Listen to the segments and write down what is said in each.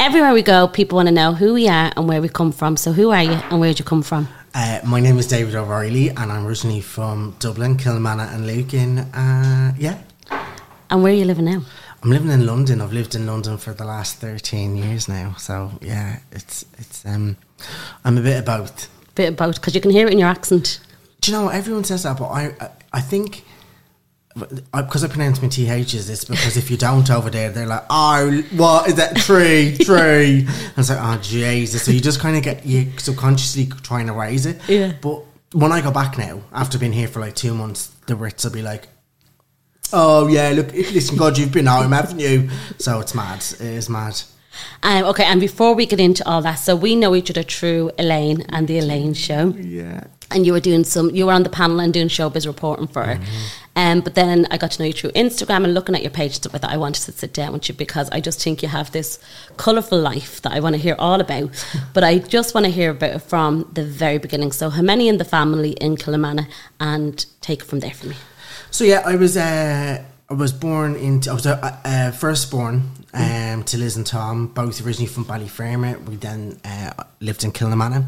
Everywhere we go, people want to know who we are and where we come from. So, who are you and where did you come from? Uh, my name is David O'Reilly, and I'm originally from Dublin, Kilnamanagh, and Lucan. Uh, yeah, And where are you living now? I'm living in London. I've lived in London for the last 13 years now. So yeah, it's it's um, I'm a bit about. both. Bit about because you can hear it in your accent. Do you know everyone says that, but I I, I think because I, pronounce my ths, it's because if you don't over there, they're like, oh, what is that tree, tree? And it's like, oh Jesus! So you just kind of get you subconsciously trying to raise it. Yeah. But when I go back now, after being here for like two months, the Brits will be like, oh yeah, look, listen, God, you've been home, haven't you? So it's mad. It is mad. Um, okay, and before we get into all that, so we know each other through Elaine and the Elaine Show. Yeah. and you were doing some you were on the panel and doing showbiz reporting for her um, but then I got to know you through Instagram and looking at your page and stuff like that I wanted to sit down with you because I just think you have this colourful life that I want to hear all about but I just want to hear about it from the very beginning so how many in the family in Kilnamanagh and take it from there for me So yeah, I was uh, I was born in I was uh, uh, first born um, to Liz and Tom, both originally from Ballyfermot. We then uh, lived in Kilnamanagh.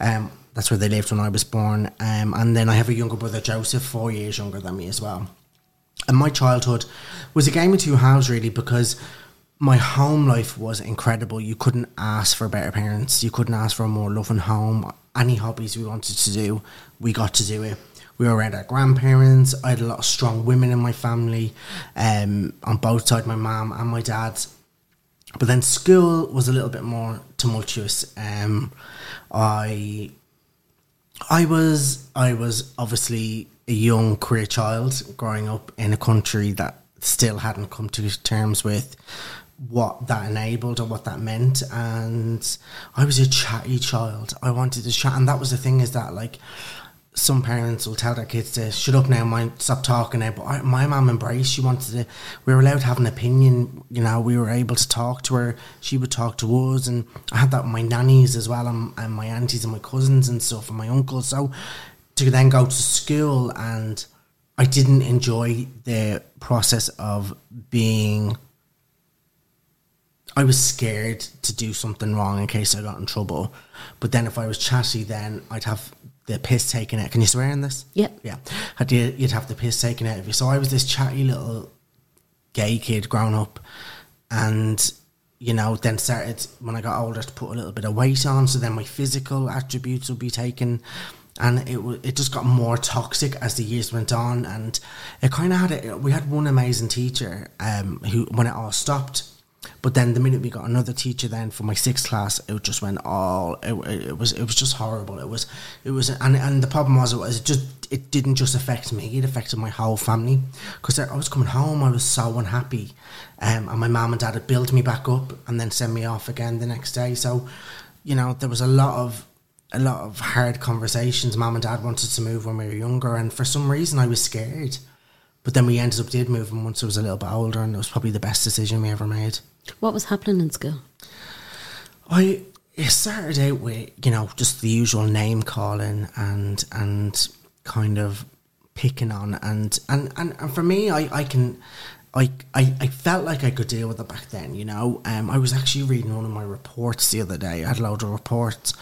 Um, that's where they lived when I was born. Um, and then I have a younger brother, Joseph, four years younger than me as well. And my childhood was a game of two halves, really, because my home life was incredible. You couldn't ask for better parents. You couldn't ask for a more loving home. Any hobbies we wanted to do, we got to do it. We were around our grandparents. I had a lot of strong women in my family, um, on both sides, my mum and my dad. But then school was a little bit more tumultuous. Um, I I was I was obviously a young queer child growing up in a country that still hadn't come to terms with what that enabled or what that meant and I was a chatty child. I wanted to chat and that was the thing is that like some parents will tell their kids to shut up now, mind, stop talking now. But I, my mum embraced. She wanted to. We were allowed to have an opinion. You know, we were able to talk to her. She would talk to us, and I had that with my nannies as well, and, and my aunties and my cousins and stuff, and my uncles. So to then go to school, and I didn't enjoy the process of being. I was scared to do something wrong in case I got in trouble. But then if I was chatty, then I'd have the piss taken out. Can you swear in this? Yep. Yeah. You'd have the piss taken out of you. So I was this chatty little gay kid growing up and you know, then started when I got older to put a little bit of weight on, so then my physical attributes would be taken, and it w- it just got more toxic as the years went on, and it kind of had it. We had one amazing teacher, um, who when it all stopped, but then the minute we got another teacher, then for my sixth class, it just went all. It, it was it was just horrible. It was it was, and and the problem was it was just it didn't just affect me; it affected my whole family. Because I was coming home, I was so unhappy, um, and my mum and dad had built me back up and then send me off again the next day. So, you know, there was a lot of a lot of hard conversations. Mum and dad wanted to move when we were younger, and for some reason, I was scared. But then we ended up did moving once I was a little bit older, and it was probably the best decision we ever made. what was happening in school I it started out with you know just the usual name calling and and kind of picking on and and and, and for me I I can. I, I, I felt like I could deal with it back then, you know. Um, I was actually reading one of my reports the other day. I had a load of reports.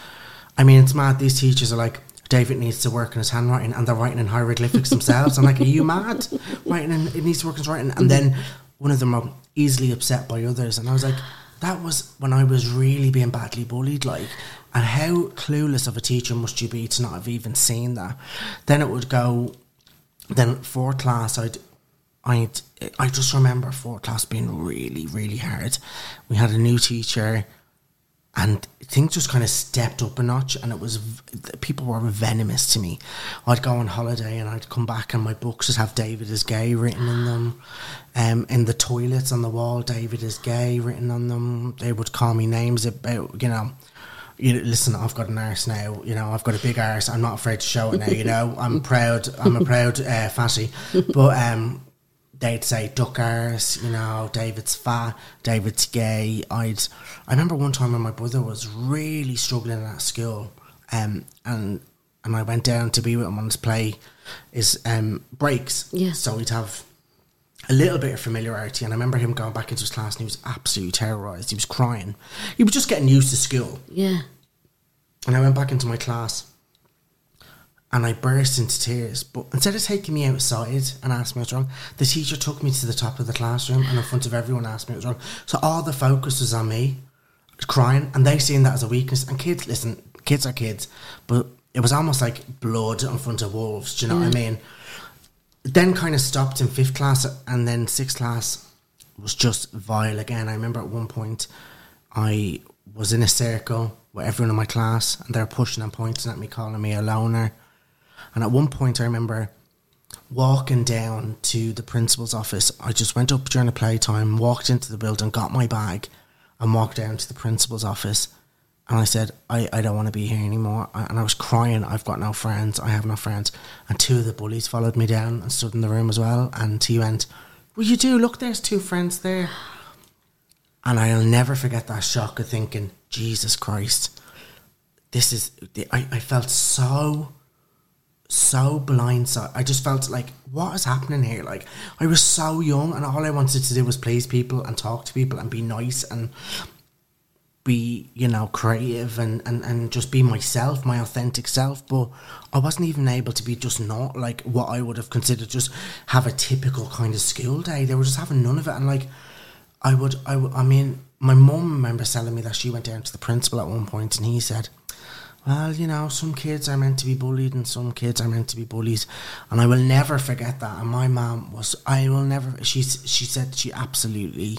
I mean, it's mad. These teachers are like, David needs to work on his handwriting, and they're writing in hieroglyphics themselves. I'm like, are you mad? Writing in, it needs to work on his writing, and then one of them are easily upset by others, and I was like, that was when I was really being badly bullied, like. And how clueless of a teacher must you be to not have even seen that? Then it would go then fourth class I'd I'd I just remember fourth class being really, really hard. We had a new teacher and things just kind of stepped up a notch and it was people were venomous to me i'd go on holiday and i'd come back and my books just have david is gay written in them um, in the toilets on the wall david is gay written on them they would call me names about you know you know, listen, I've got an arse now. You know, I've got a big arse. I'm not afraid to show it now. You know, I'm proud. I'm a proud uh, fatty. But um, they'd say duckers. You know, David's fat. David's gay. I'd. I remember one time when my brother was really struggling at school, um, and and I went down to be with him on his play, his um breaks. Yeah. So we'd have a little bit of familiarity. And I remember him going back into his class and he was absolutely terrorised. He was crying. He was just getting used to school. Yeah. And I went back into my class and I burst into tears. But instead of taking me outside and asking me what's wrong, the teacher took me to the top of the classroom and in front of everyone asked me what's wrong. So all the focus was on me crying and they seen that as a weakness. And kids, listen, kids are kids, but it was almost like blood in front of wolves. Do you know what I mm. mean? Then kind of stopped in fifth class and then sixth class was just vile again. I remember at one point I was in a circle with everyone in my class and they're pushing and pointing at me, calling me a loner. And at one point, I remember walking down to the principal's office. I just went up during the playtime, walked into the building, got my bag, and walked down to the principal's office. And I said, I, I don't want to be here anymore. And I was crying. I've got no friends. I have no friends. And two of the bullies followed me down and stood in the room as well. And he went, Well, you do. Look, there's two friends there. And I'll never forget that shock of thinking, Jesus Christ, this is. I, I felt so, so blindsided. I just felt like, what is happening here? Like, I was so young, and all I wanted to do was please people and talk to people and be nice and be, you know, creative and, and, and just be myself, my authentic self. But I wasn't even able to be just not like what I would have considered just have a typical kind of school day. They were just having none of it. And like, I would, I, I mean, my mum remembers telling me that she went down to the principal at one point and he said, well, you know, some kids are meant to be bullied and some kids are meant to be bullies. And I will never forget that. And my mum was, I will never, she, she said she absolutely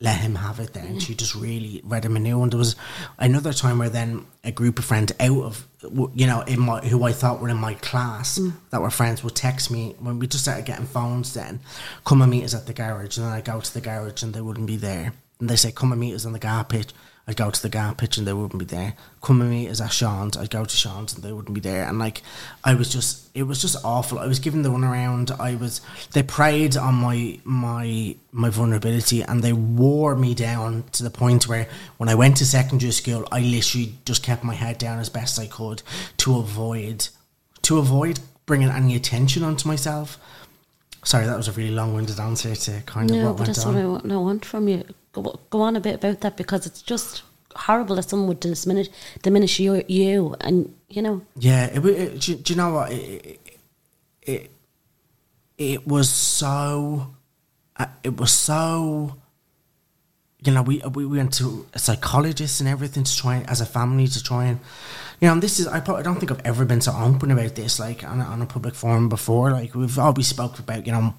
let him have it then. She just really read him a new one. There was another time where then a group of friends out of, you know, in my, who I thought were in my class mm. that were friends would text me when we just started getting phones then, come and meet us at the garage. And then I go to the garage and they wouldn't be there. And they say, come and meet us on the gar pitch. I'd go to the gar pitch and they wouldn't be there. Come and meet us at Sean's. I'd go to Sean's and they wouldn't be there. And like, I was just, it was just awful. I was given the runaround. I was, they preyed on my, my, my vulnerability and they wore me down to the point where when I went to secondary school, I literally just kept my head down as best I could to avoid, to avoid bringing any attention onto myself. Sorry, that was a really long-winded answer to kind of No, what but went that's on. what I want, I want from you. Go, go on a bit about that because it's just horrible that someone would diminish, diminish you, you and, you know, Yeah, it, it, do, do you know what? It, it, it, was so. Uh, it was so. You know, we, we we went to a psychologist and everything to try and, as a family to try and, you know, and this is I probably don't think I've ever been so open about this like on on a public forum before. Like we've always spoke about you know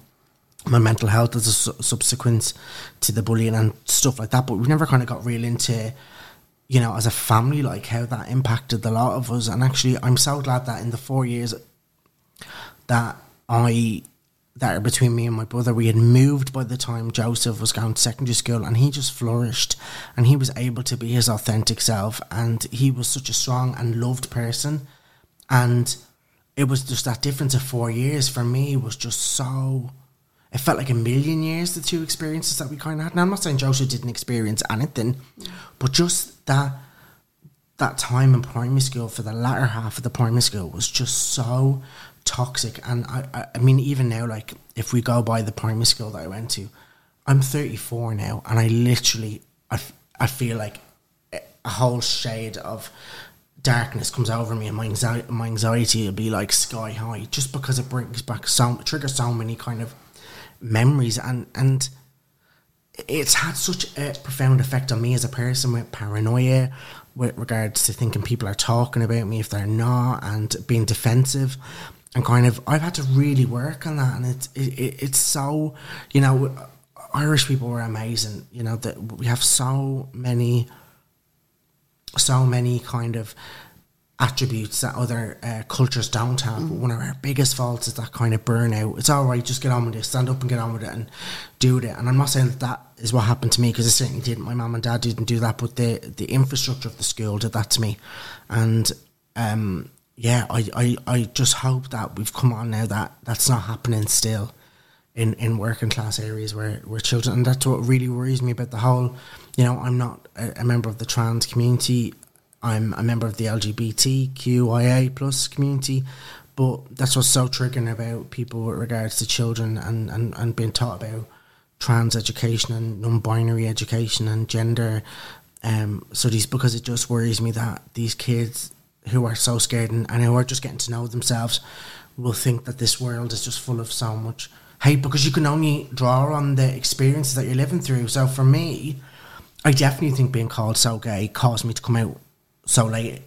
my mental health as a su- subsequent to the bullying and stuff like that, but we've never kind of got real into you know, as a family, like how that impacted the lot of us. And actually, I'm so glad that in the four years that I that are between me and my brother, we had moved by the time Joseph was going to secondary school, and he just flourished, and he was able to be his authentic self, and he was such a strong and loved person, and it was just that difference of four years for me was just so. It felt like a million years, the two experiences that we kind of had. Now, I'm not saying Joseph didn't experience anything, but just that that time in primary school for the latter half of the primary school was just so toxic. And I, I, I mean, even now, like if we go by the primary school that I went to, I'm 34 now, and I literally, I, I feel like a whole shade of darkness comes over me and my anxiety, my anxiety will be like sky high just because it brings back so triggers so many kind of memories and and it's had such a profound effect on me as a person with paranoia with regards to thinking people are talking about me if they're not and being defensive and kind of I've had to really work on that and it's it, it's so you know Irish people were amazing you know that we have so many so many kind of attributes that other uh, cultures don't have. Mm. One of our biggest faults is that kind of burnout. It's all right, just get on with it, stand up and get on with it and do it. And I'm not saying that that is what happened to me because it certainly didn't. My mum and dad didn't do that, but the the infrastructure of the school did that to me. And um, yeah, I, I, I just hope that we've come on now that that's not happening still in, in working class areas where, where children, and that's what really worries me about the whole, you know, I'm not a, a member of the trans community. I'm a member of the LGBTQIA plus community, but that's what's so triggering about people with regards to children and, and, and being taught about trans education and non-binary education and gender um, studies because it just worries me that these kids who are so scared and, and who are just getting to know themselves will think that this world is just full of so much hate because you can only draw on the experiences that you're living through. So for me, I definitely think being called so gay caused me to come out so late.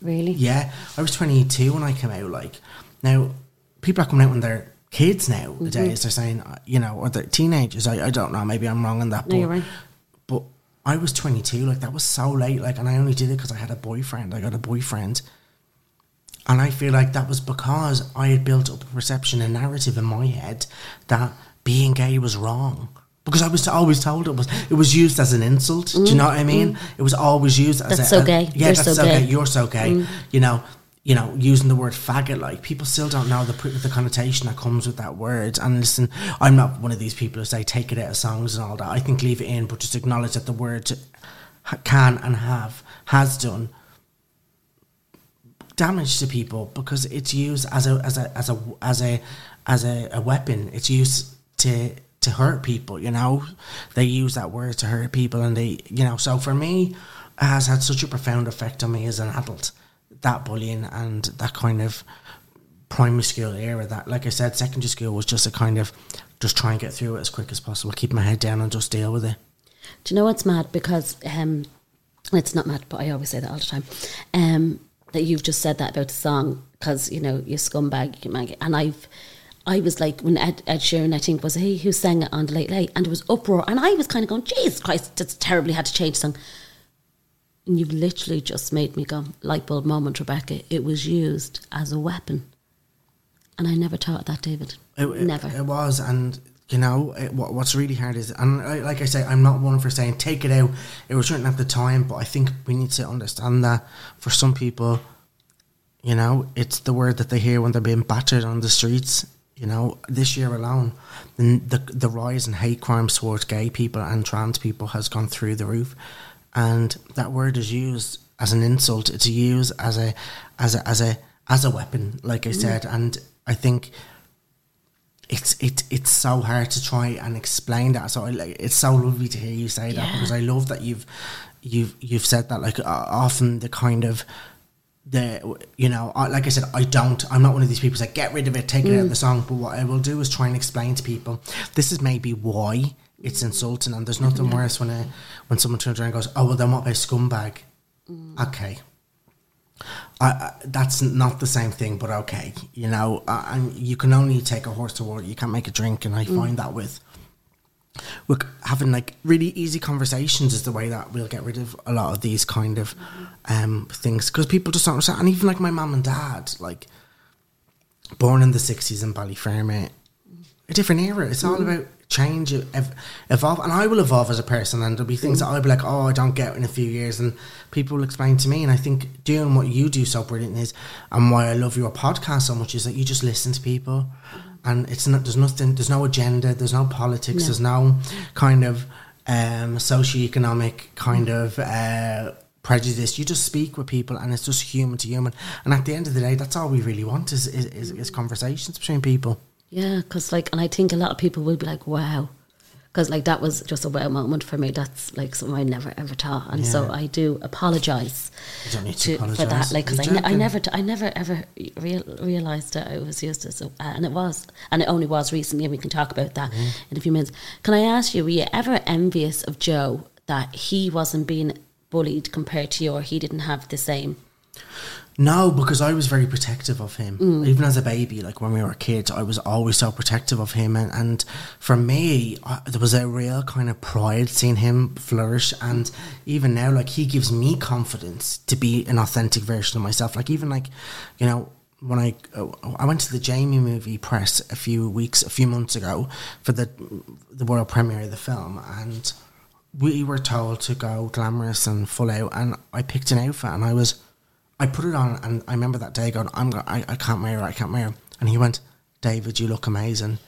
Really? Yeah, I was 22 when I came out. Like now, people are coming out when they're kids now. Mm-hmm. Days they're saying, uh, you know, or they're teenagers. I, I don't know. Maybe I'm wrong on that. No, but, you're right. But I was 22. Like that was so late. Like, and I only did it because I had a boyfriend. I got a boyfriend. And I feel like that was because I had built up a perception and narrative in my head that being gay was wrong because I was always told it was it was used as an insult. Mm, do you know what I mean? Mm. It was always used as that's a, so gay. yeah, You're that's so, gay. You're so gay. Mm. You know, you know, using the word faggot. Like people still don't know the the connotation that comes with that word. And listen, I'm not one of these people who say take it out of songs and all that. I think leave it in, but just acknowledge that the word can and have has done damage to people because it's used as a as a as a as a as a, a weapon. It's used to to hurt people, you know. They use that word to hurt people and they you know, so for me it has had such a profound effect on me as an adult. That bullying and that kind of primary school era that like I said, secondary school was just a kind of just try and get through it as quick as possible, keep my head down and just deal with it. Do you know what's mad? Because um it's not mad, but I always say that all the time. Um, that you've just said that about the song because you know you scumbag, you and I've I was like, when Ed, Ed Sheeran, I think, was he who sang it on the Late Late, and it was uproar, and I was kind of going, Jesus Christ, that's terribly had to change the song. And you've literally just made me go, light bulb moment, Rebecca. It was used as a weapon. And I never thought that, David. It, never. It, it was, and you know it, what, what's really hard is, and I, like I say, I'm not one for saying take it out. It was written at the time, but I think we need to understand that for some people, you know, it's the word that they hear when they're being battered on the streets you know, this year alone, the, the, the rise in hate crimes towards gay people and trans people has gone through the roof, and that word is used as an insult. It's used as a as a as a as a weapon, like I said, and I think it's it it's so hard to try and explain that. So I, like, it's so lovely to hear you say that because I love that you've you've you've said that. Like uh, often the kind of the you know I, like I said I don't I'm not one of these people that get rid of it take it out of the song but what I will do is try and explain to people this is maybe why it's insulting and there's nothing worse when a, when someone turns around and goes oh well then what about scumbag? Okay. I, I, that's not the same thing but okay you know uh, and you can only take a horse to water you can't make a drink and I find that with look, having like really easy conversations is the way that we'll get rid of a lot of these kind of um, things because people just don't understand. And even like my mum and dad, like born in the 60s in Ballyfermot, a different era. It's all about change, ev- evolve. And I will evolve as a person, and there'll be things that I'll be like, oh, I don't get in a few years. And people will explain to me. And I think doing what you do so brilliant is, and why I love your podcast so much, is that you just listen to people. And it's not, there's nothing, there's no agenda, there's no politics, No. there's no kind of um, socioeconomic kind of uh, prejudice. You just speak with people, and it's just human to human. And at the end of the day, that's all we really want is is, is, is conversations between people. Yeah, because like, and I think a lot of people will be like, wow. Because like that was just a wow moment for me. That's like something I never ever taught, and so I do apologise You don't need to to, for that. Like because I, ne- I never t- I never ever real, realized that it was used as a, and it was and it only was recently. and We can talk about that Mm-hmm. in a few minutes. Can I ask you, were you ever envious of Joe that he wasn't being bullied compared to you, or he didn't have the same? No, because I was very protective of him. Mm. Even as a baby, like when we were kids, I was always so protective of him. And, and for me, I, there was a real kind of pride seeing him flourish. And even now, like he gives me confidence to be an authentic version of myself. Like even like, you know, when I uh, I went to the Jamie movie press a few weeks, a few months ago for the the world premiere of the film, and we were told to go glamorous and full out, and I picked an outfit, and I was, I put it on, and I remember that day going, I'm, go- I, I can't wear it, I can't wear it, and he went, David, you look amazing,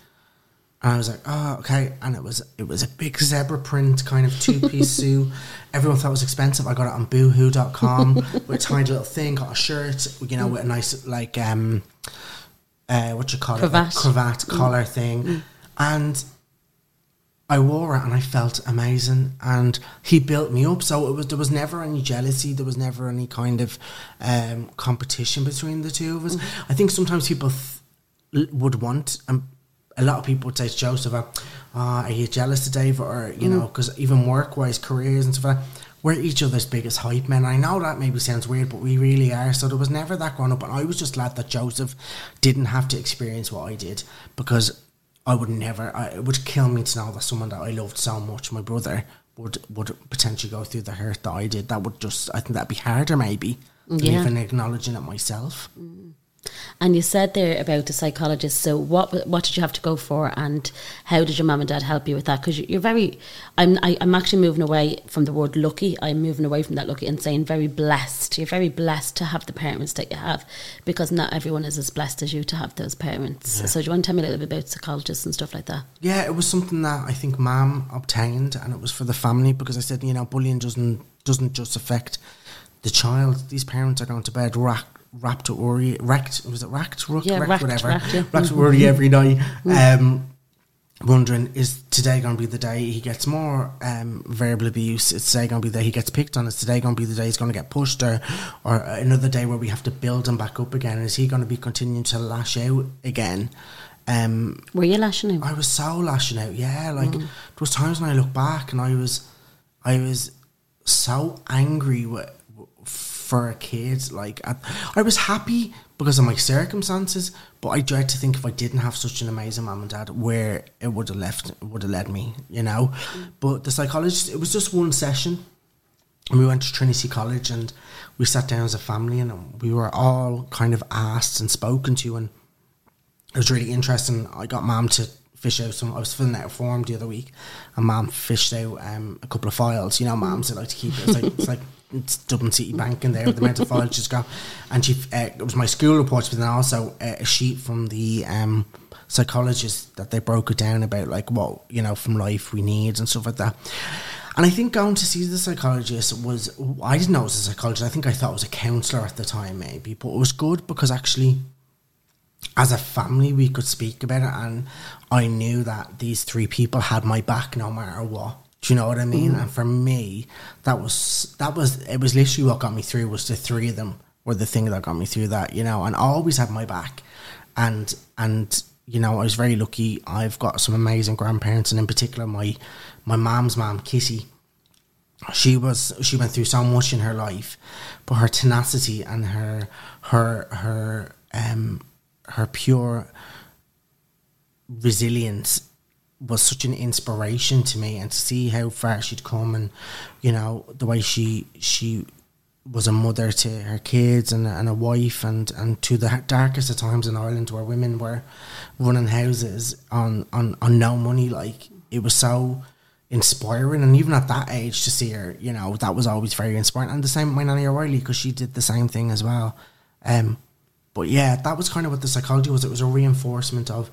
and I was like, oh, okay, and it was, it was a big zebra print kind of two piece suit. Everyone thought it was expensive. I got it on Boohoo.com with a tiny little thing, got a shirt, you know, with a nice like um, uh, what you call it, Cravat. like cravat collar thing, and I wore it and I felt amazing and he built me up. So it was there was never any jealousy there was never any kind of um, competition between the two of us. I think sometimes people th- would want um, a lot of people would say to Joseph uh, are you jealous of Dave or you know because even work wise careers and stuff like that we're each other's biggest hype men. I know that maybe sounds weird but we really are. So there was never that growing up and I was just glad that Joseph didn't have to experience what I did because I would never. I, it would kill me to know that someone that I loved so much, my brother, would would potentially go through the hurt that I did. That would just. I think that'd be harder, maybe, than Yeah. even acknowledging it myself. Mm. And you said there about the psychologist. So what what did you have to go for, and how did your mum and dad help you with that? Because you're very, I'm I, I'm actually moving away from the word lucky. I'm moving away from that lucky and saying very blessed. You're very blessed to have the parents that you have, because not everyone is as blessed as you to have those parents. So do you want to tell me a little bit about psychologists and stuff like that? Yeah, it was something that I think Mum obtained, and it was for the family because I said, you know, bullying doesn't doesn't just affect the child. These parents are going to bed racked, to wrecked. Was it racked? Ruck, Yeah, wrecked, racked, whatever. racked, yeah. Racked worry every night. Um, wondering is today going to be the day he gets more um, verbal abuse? Is today going to be the day he gets picked on? Is today going to be the day he's going to get pushed, or or another day where we have to build him back up again? Is he going to be continuing to lash out again? Um, Were you lashing out? I was so lashing out. Yeah, like there was times when I look back and I was, I was so angry with, for a kid. Like I, I was happy because of my circumstances, but I dread to think if I didn't have such an amazing mum and dad, where it would have left, would have led me. You know, but the psychologist, it was just one session. And we went to Trinity College and we sat down as a family and we were all kind of asked and spoken to and it was really interesting. I got mom to fish out some. I was filling out a form the other week, and mom fished out um, a couple of files. You know, moms that like to keep it. It's like it's like Dublin City Bank in there. with The amount of files she's got, and she uh, it was my school reports, but then also uh, a sheet from the um, psychologist that they broke it down about like what you know from life we need and stuff like that. And I think going to see the psychologist was I didn't know it was a psychologist. I think I thought it was a counsellor at the time, maybe, but it was good because actually as a family we could speak about it and I knew that these three people had my back no matter what. Do you know what I mean? And for me, that was that was it was literally what got me through was the three of them were the thing that got me through that, you know, and I always had my back. And and you know, I was very lucky. I've got some amazing grandparents and in particular my my mom's mom, Kitty, she was she went through so much in her life, but her tenacity and her her her um her pure resilience was such an inspiration to me and to see how far she'd come and you know the way she she was a mother to her kids and, and a wife and, and to the darkest of times in Ireland where women were running houses on, on, on no money. Like it was so inspiring. And even at that age to see her you know that was always very inspiring. And the same with nanny O'Reilly because she did the same thing as well. Um but yeah, that was kind of what the psychology was. It was a reinforcement of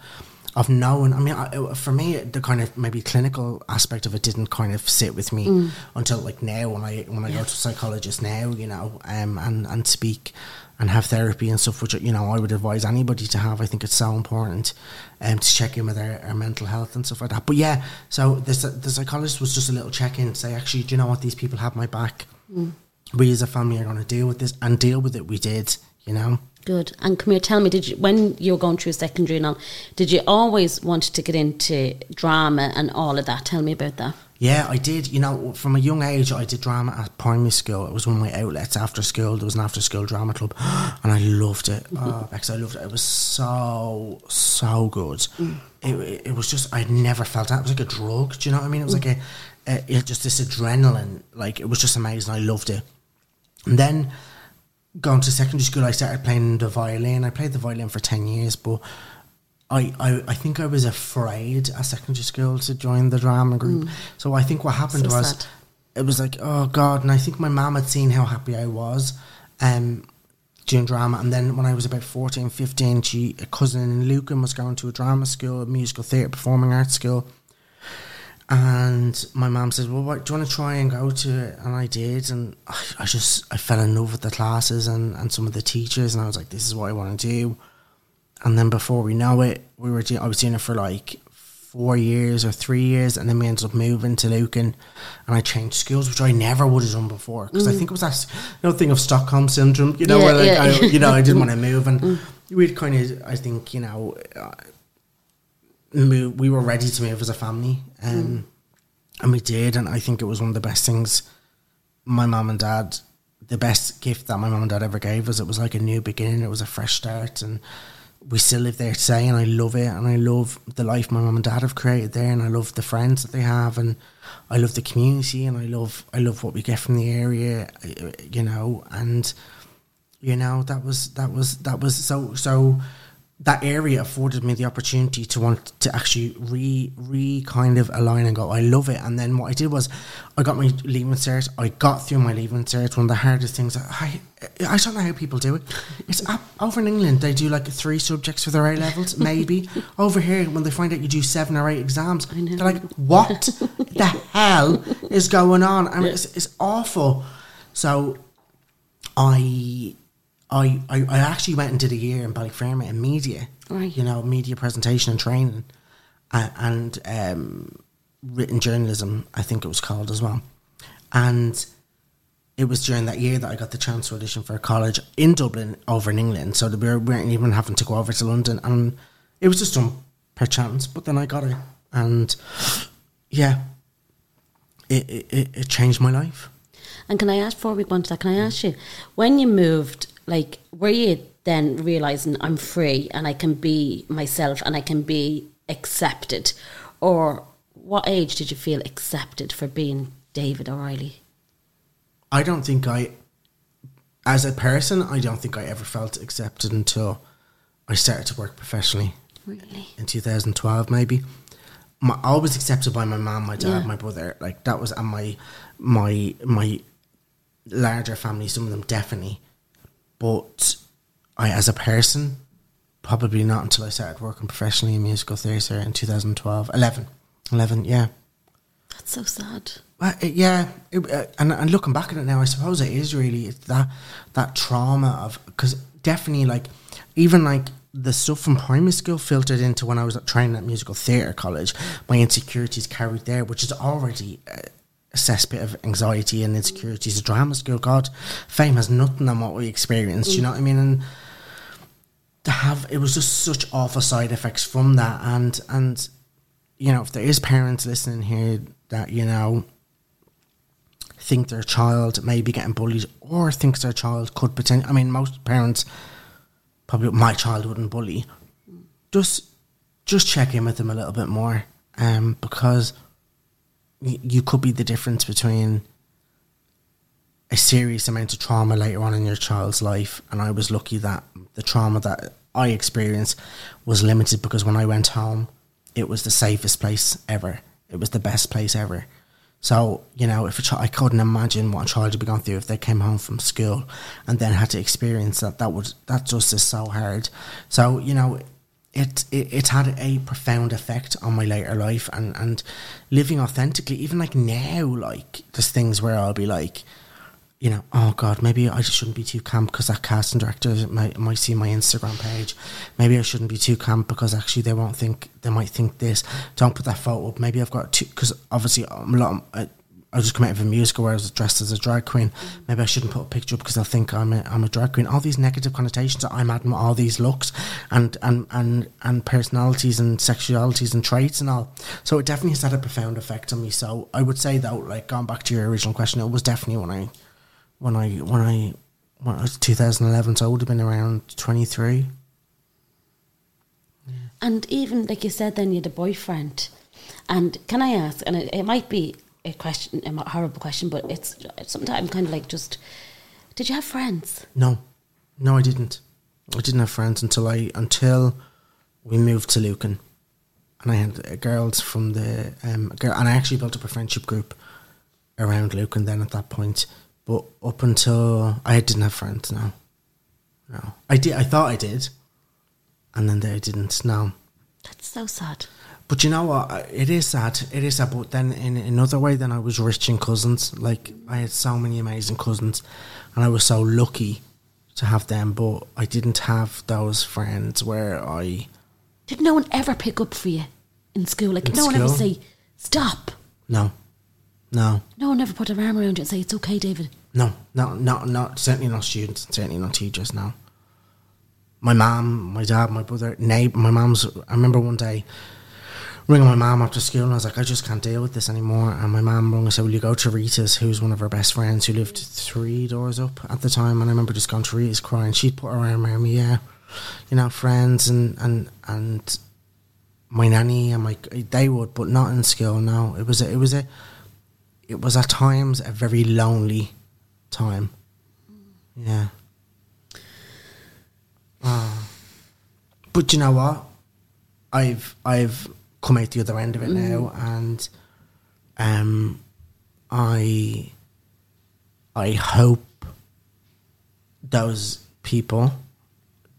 of knowing. I mean, I, for me, the kind of maybe clinical aspect of it didn't kind of sit with me Mm. until like now when I when I go to a psychologist now, you know, um, and and speak and have therapy and stuff, which you know I would advise anybody to have. I think it's so important, um, to check in with their, their mental health and stuff like that. But yeah, so the the psychologist was just a little check in, say actually, do you know what? These people have my back. We as a family are going to deal with this and deal with it. We did, you know. Good. And come here, tell me, did you when you were going through secondary and all, did you always want to get into drama and all of that? Tell me about that. Yeah, I did. You know, from a young age, I did drama at primary school. It was one of my outlets after school. There was an after school drama club, and I loved it. Mm-hmm. Oh, Bex, I loved it. It was so, so good. Mm. It, it, it was just, I'd never felt that. It was like a drug. Do you know what I mean? It was mm. like a, a, it- just this adrenaline. Like, it was just amazing. I loved it. And then going to secondary school, I started playing the violin. I played the violin for 10 years, but I, I, I think I was afraid at secondary school to join the drama group. So I think what happened So was sad. it was like, oh God. And I think my mum had seen how happy I was um, doing drama. And then when I was about 14, 15, she, a cousin in Lucan was going to a drama school, a musical theatre, performing arts school. And my mum said, "Well, what, do you want to try and go to it?" And I did, and I, I just I fell in love with the classes and, and some of the teachers, and I was like, "This is what I want to do." And then before we know it, we were do- I was doing it for like four years or three years, and then we ended up moving to Lucan, and I changed schools, which I never would have done before because I mm. think it was that you know thing of Stockholm syndrome, you know, Yeah, where like yeah. I, you know I didn't want to move, and mm. we'd kind of I think you know. Move, we were ready to move as a family, um, and we did. And I think it was one of the best things my mum and dad, the best gift that my mum and dad ever gave us. It was like a new beginning. It was a fresh start, and we still live there today. And I love it, and I love the life my mum and dad have created there, and I love the friends that they have, and I love the community, and I love I love what we get from the area, you know, and you know that was that was that was so so that area afforded me the opportunity to want to actually re re kind of align and go I love it. And then what I did was I got my leaving cert. I got through my leaving cert. One of the hardest things I I don't know how people do it. It's up, over in England they do like three subjects for their A levels maybe. Over here when they find out you do seven or eight exams they're like what the hell is going on? I mean it's, it's awful. So I, I, I, I actually went and did a year in Ballyfermot in media, Right. you know, media presentation and training, uh, and um, written journalism. I think it was called as well, and it was during that year that I got the chance to audition for a college in Dublin over in England. So we weren't even having to go over to London, and it was just done per chance. But then I got it, and yeah, it it, it, changed my life. And can I ask before we go into that? Can I ask you when you moved? Like, were you then realizing I'm free and I can be myself and I can be accepted, or what age did you feel accepted for being David O'Reilly? I don't think I, as a person, I don't think I ever felt accepted until I started to work professionally Really? in 2012, maybe. My, I was accepted by my mom, my dad, Yeah. my brother. Like that was, and my my my larger family. Some of them definitely, but I, as a person, probably not until I started working professionally in musical theatre in 2012, 11, 11, yeah. That's so sad. Uh, yeah, it, uh, and and looking back at it now, I suppose it is really it's that that trauma of because definitely like even like the stuff from primary school filtered into when I was training at musical theatre college, my insecurities carried there, which is already uh, a cesspit of anxiety and insecurities. at drama school, God, fame has nothing on what we experienced. You know what I mean? And to have it was just such awful side effects from that, and and you know if there is parents listening here that you know think their child may be getting bullied or thinks their child could potentially. I mean, most parents probably my child wouldn't bully. Just just check in with them a little bit more, um, because you could be the difference between a serious amount of trauma later on in your child's life. And I was lucky that the trauma that I experienced was limited because when I went home, it was the safest place ever. It was the best place ever. So you know, if a child, I couldn't imagine what a child would be going through if they came home from school and then had to experience that. That would that just is so hard. So you know, it, it it had a profound effect on my later life and and living authentically. Even like now, like there's things where I'll be like, you know, oh God, maybe I just shouldn't be too camp because that casting director might might see my Instagram page. Maybe I shouldn't be too camp because actually they won't think they might think this. Don't put that photo up. Maybe I've got two because obviously I'm a lot. Of, uh, I, I just come out of a musical where I was dressed as a drag queen. Mm. Maybe I shouldn't put a picture up because they'll think I'm a, I'm a drag queen. All these negative connotations that I'm adding all these looks and, and, and, and personalities and sexualities and traits and all. So it definitely has had a profound effect on me. So I would say though, like going back to your original question, it was definitely when I when I when I when I was 2011, so I would have been around 23. And even like you said, then you had a boyfriend. And can I ask? And it, it might be a question, a horrible question, but it's sometimes kind of like just. Did you have friends? No, no, I didn't. I didn't have friends until I until we moved to Lucan, and I had uh, girls from the um girl, and I actually built up a friendship group around Lucan. Then at that point, but up until I didn't have friends. No, no, I did. I thought I did, and then I didn't. No. That's so sad. But you know what? It is sad. It is sad. But then in another way, then I was rich in cousins. Like I had so many amazing cousins, and I was so lucky to have them. But I didn't have those friends where I. Did no one ever pick up for you in school? Like In no one ever say, "Stop." No, no, No one ever put their arm around you and say, "It's okay, David." no, no, no, no. Certainly not students. Certainly not teachers. No. My mom, my dad, my brother, neighbor. My mom's. I remember one day ringing my mom after school and I was like, I just can't deal with this anymore. And my mom rang and said, Will you go to Rita's, who's one of her best friends who lived three doors up at the time? And I remember just going to Rita's crying. She'd put her arm around me, yeah. You know, friends and, and, and my nanny and my, they would, but not in school, no. It was a, it was a, it was at times a very lonely time. Yeah. Ah. But you know what? I've I've come out the other end of it now, and um, I I hope those people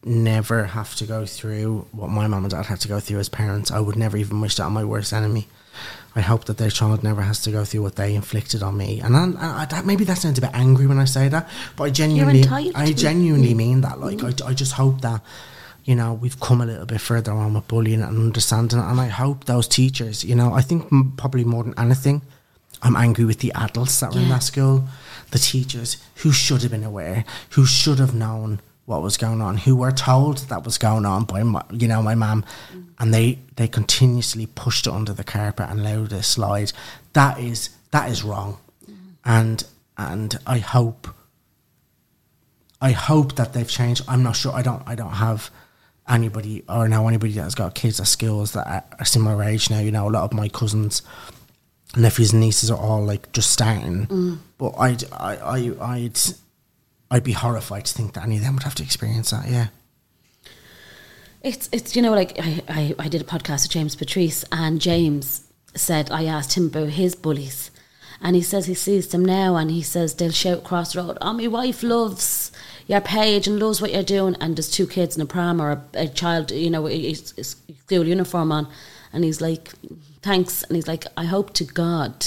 never have to go through what my mum and dad had to go through as parents. I would never even wish that on my worst enemy. I hope that their child never has to go through what they inflicted on me. And I, I, that, maybe that sounds a bit angry when I say that, but I genuinely, I genuinely mean that. Like, I, I just hope that you know, we've come a little bit further on with bullying and understanding. And I hope those teachers, you know, I think m- probably more than anything, I'm angry with the adults that were in that school, the teachers who should have been aware, who should have known what was going on, who were told that was going on by, my, you know, my mum, mm. and they they continuously pushed it under the carpet and allowed it slide. That is that is wrong, mm. and and I hope I hope that they've changed. I'm not sure. I don't. I don't have anybody or know anybody that's got kids at skills that are a similar age now. You know, a lot of my cousins, nephews, and nieces are all like just starting. Mm. But I'd, I, I, I'd, I'd be horrified to think that any of them would have to experience that. Yeah. It's it's you know like I, I, I did a podcast with James Patrice and James said I asked him about his bullies and he says he sees them now and he says they'll shout across the road oh my wife loves your page and loves what you're doing and there's two kids in a pram or a, a child you know his, his school uniform on and he's like thanks and he's like I hope to God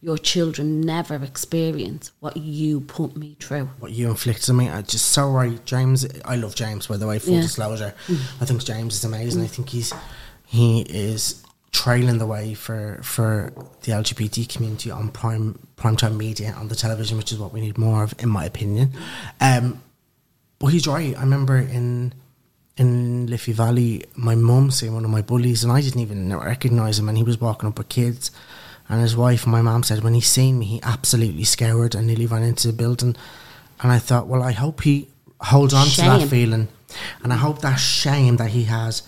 your children never experience what you put me through What you inflicted on me, I just so right, James. I love James, by the way. Full Yeah. disclosure, I think James is amazing. I think he's he is trailing the way for for the LGBT community on prime primetime media on the television, which is what we need more of, in my opinion. Um, but he's right. I remember in in Liffey Valley, my mum seeing one of my bullies, and I didn't even recognise him, and he was walking up with kids. And his wife and my mum said when he seen me, he absolutely scoured and nearly ran into the building. And I thought, well, I hope he holds on to that feeling, and I hope that shame that he has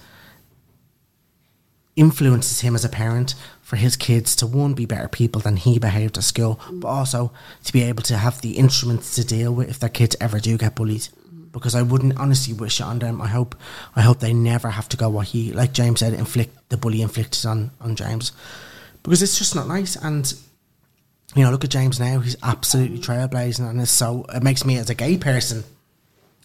influences him as a parent for his kids to one be better people than he behaved at school, but also to be able to have the instruments to deal with if their kids ever do get bullied. Because I wouldn't honestly wish it on them. I hope, I hope they never have to go what he, like James said, inflict the bully inflicted on on James, because it's just not nice. And you know, look at James now. He's absolutely trailblazing, and it's so it makes me as a gay person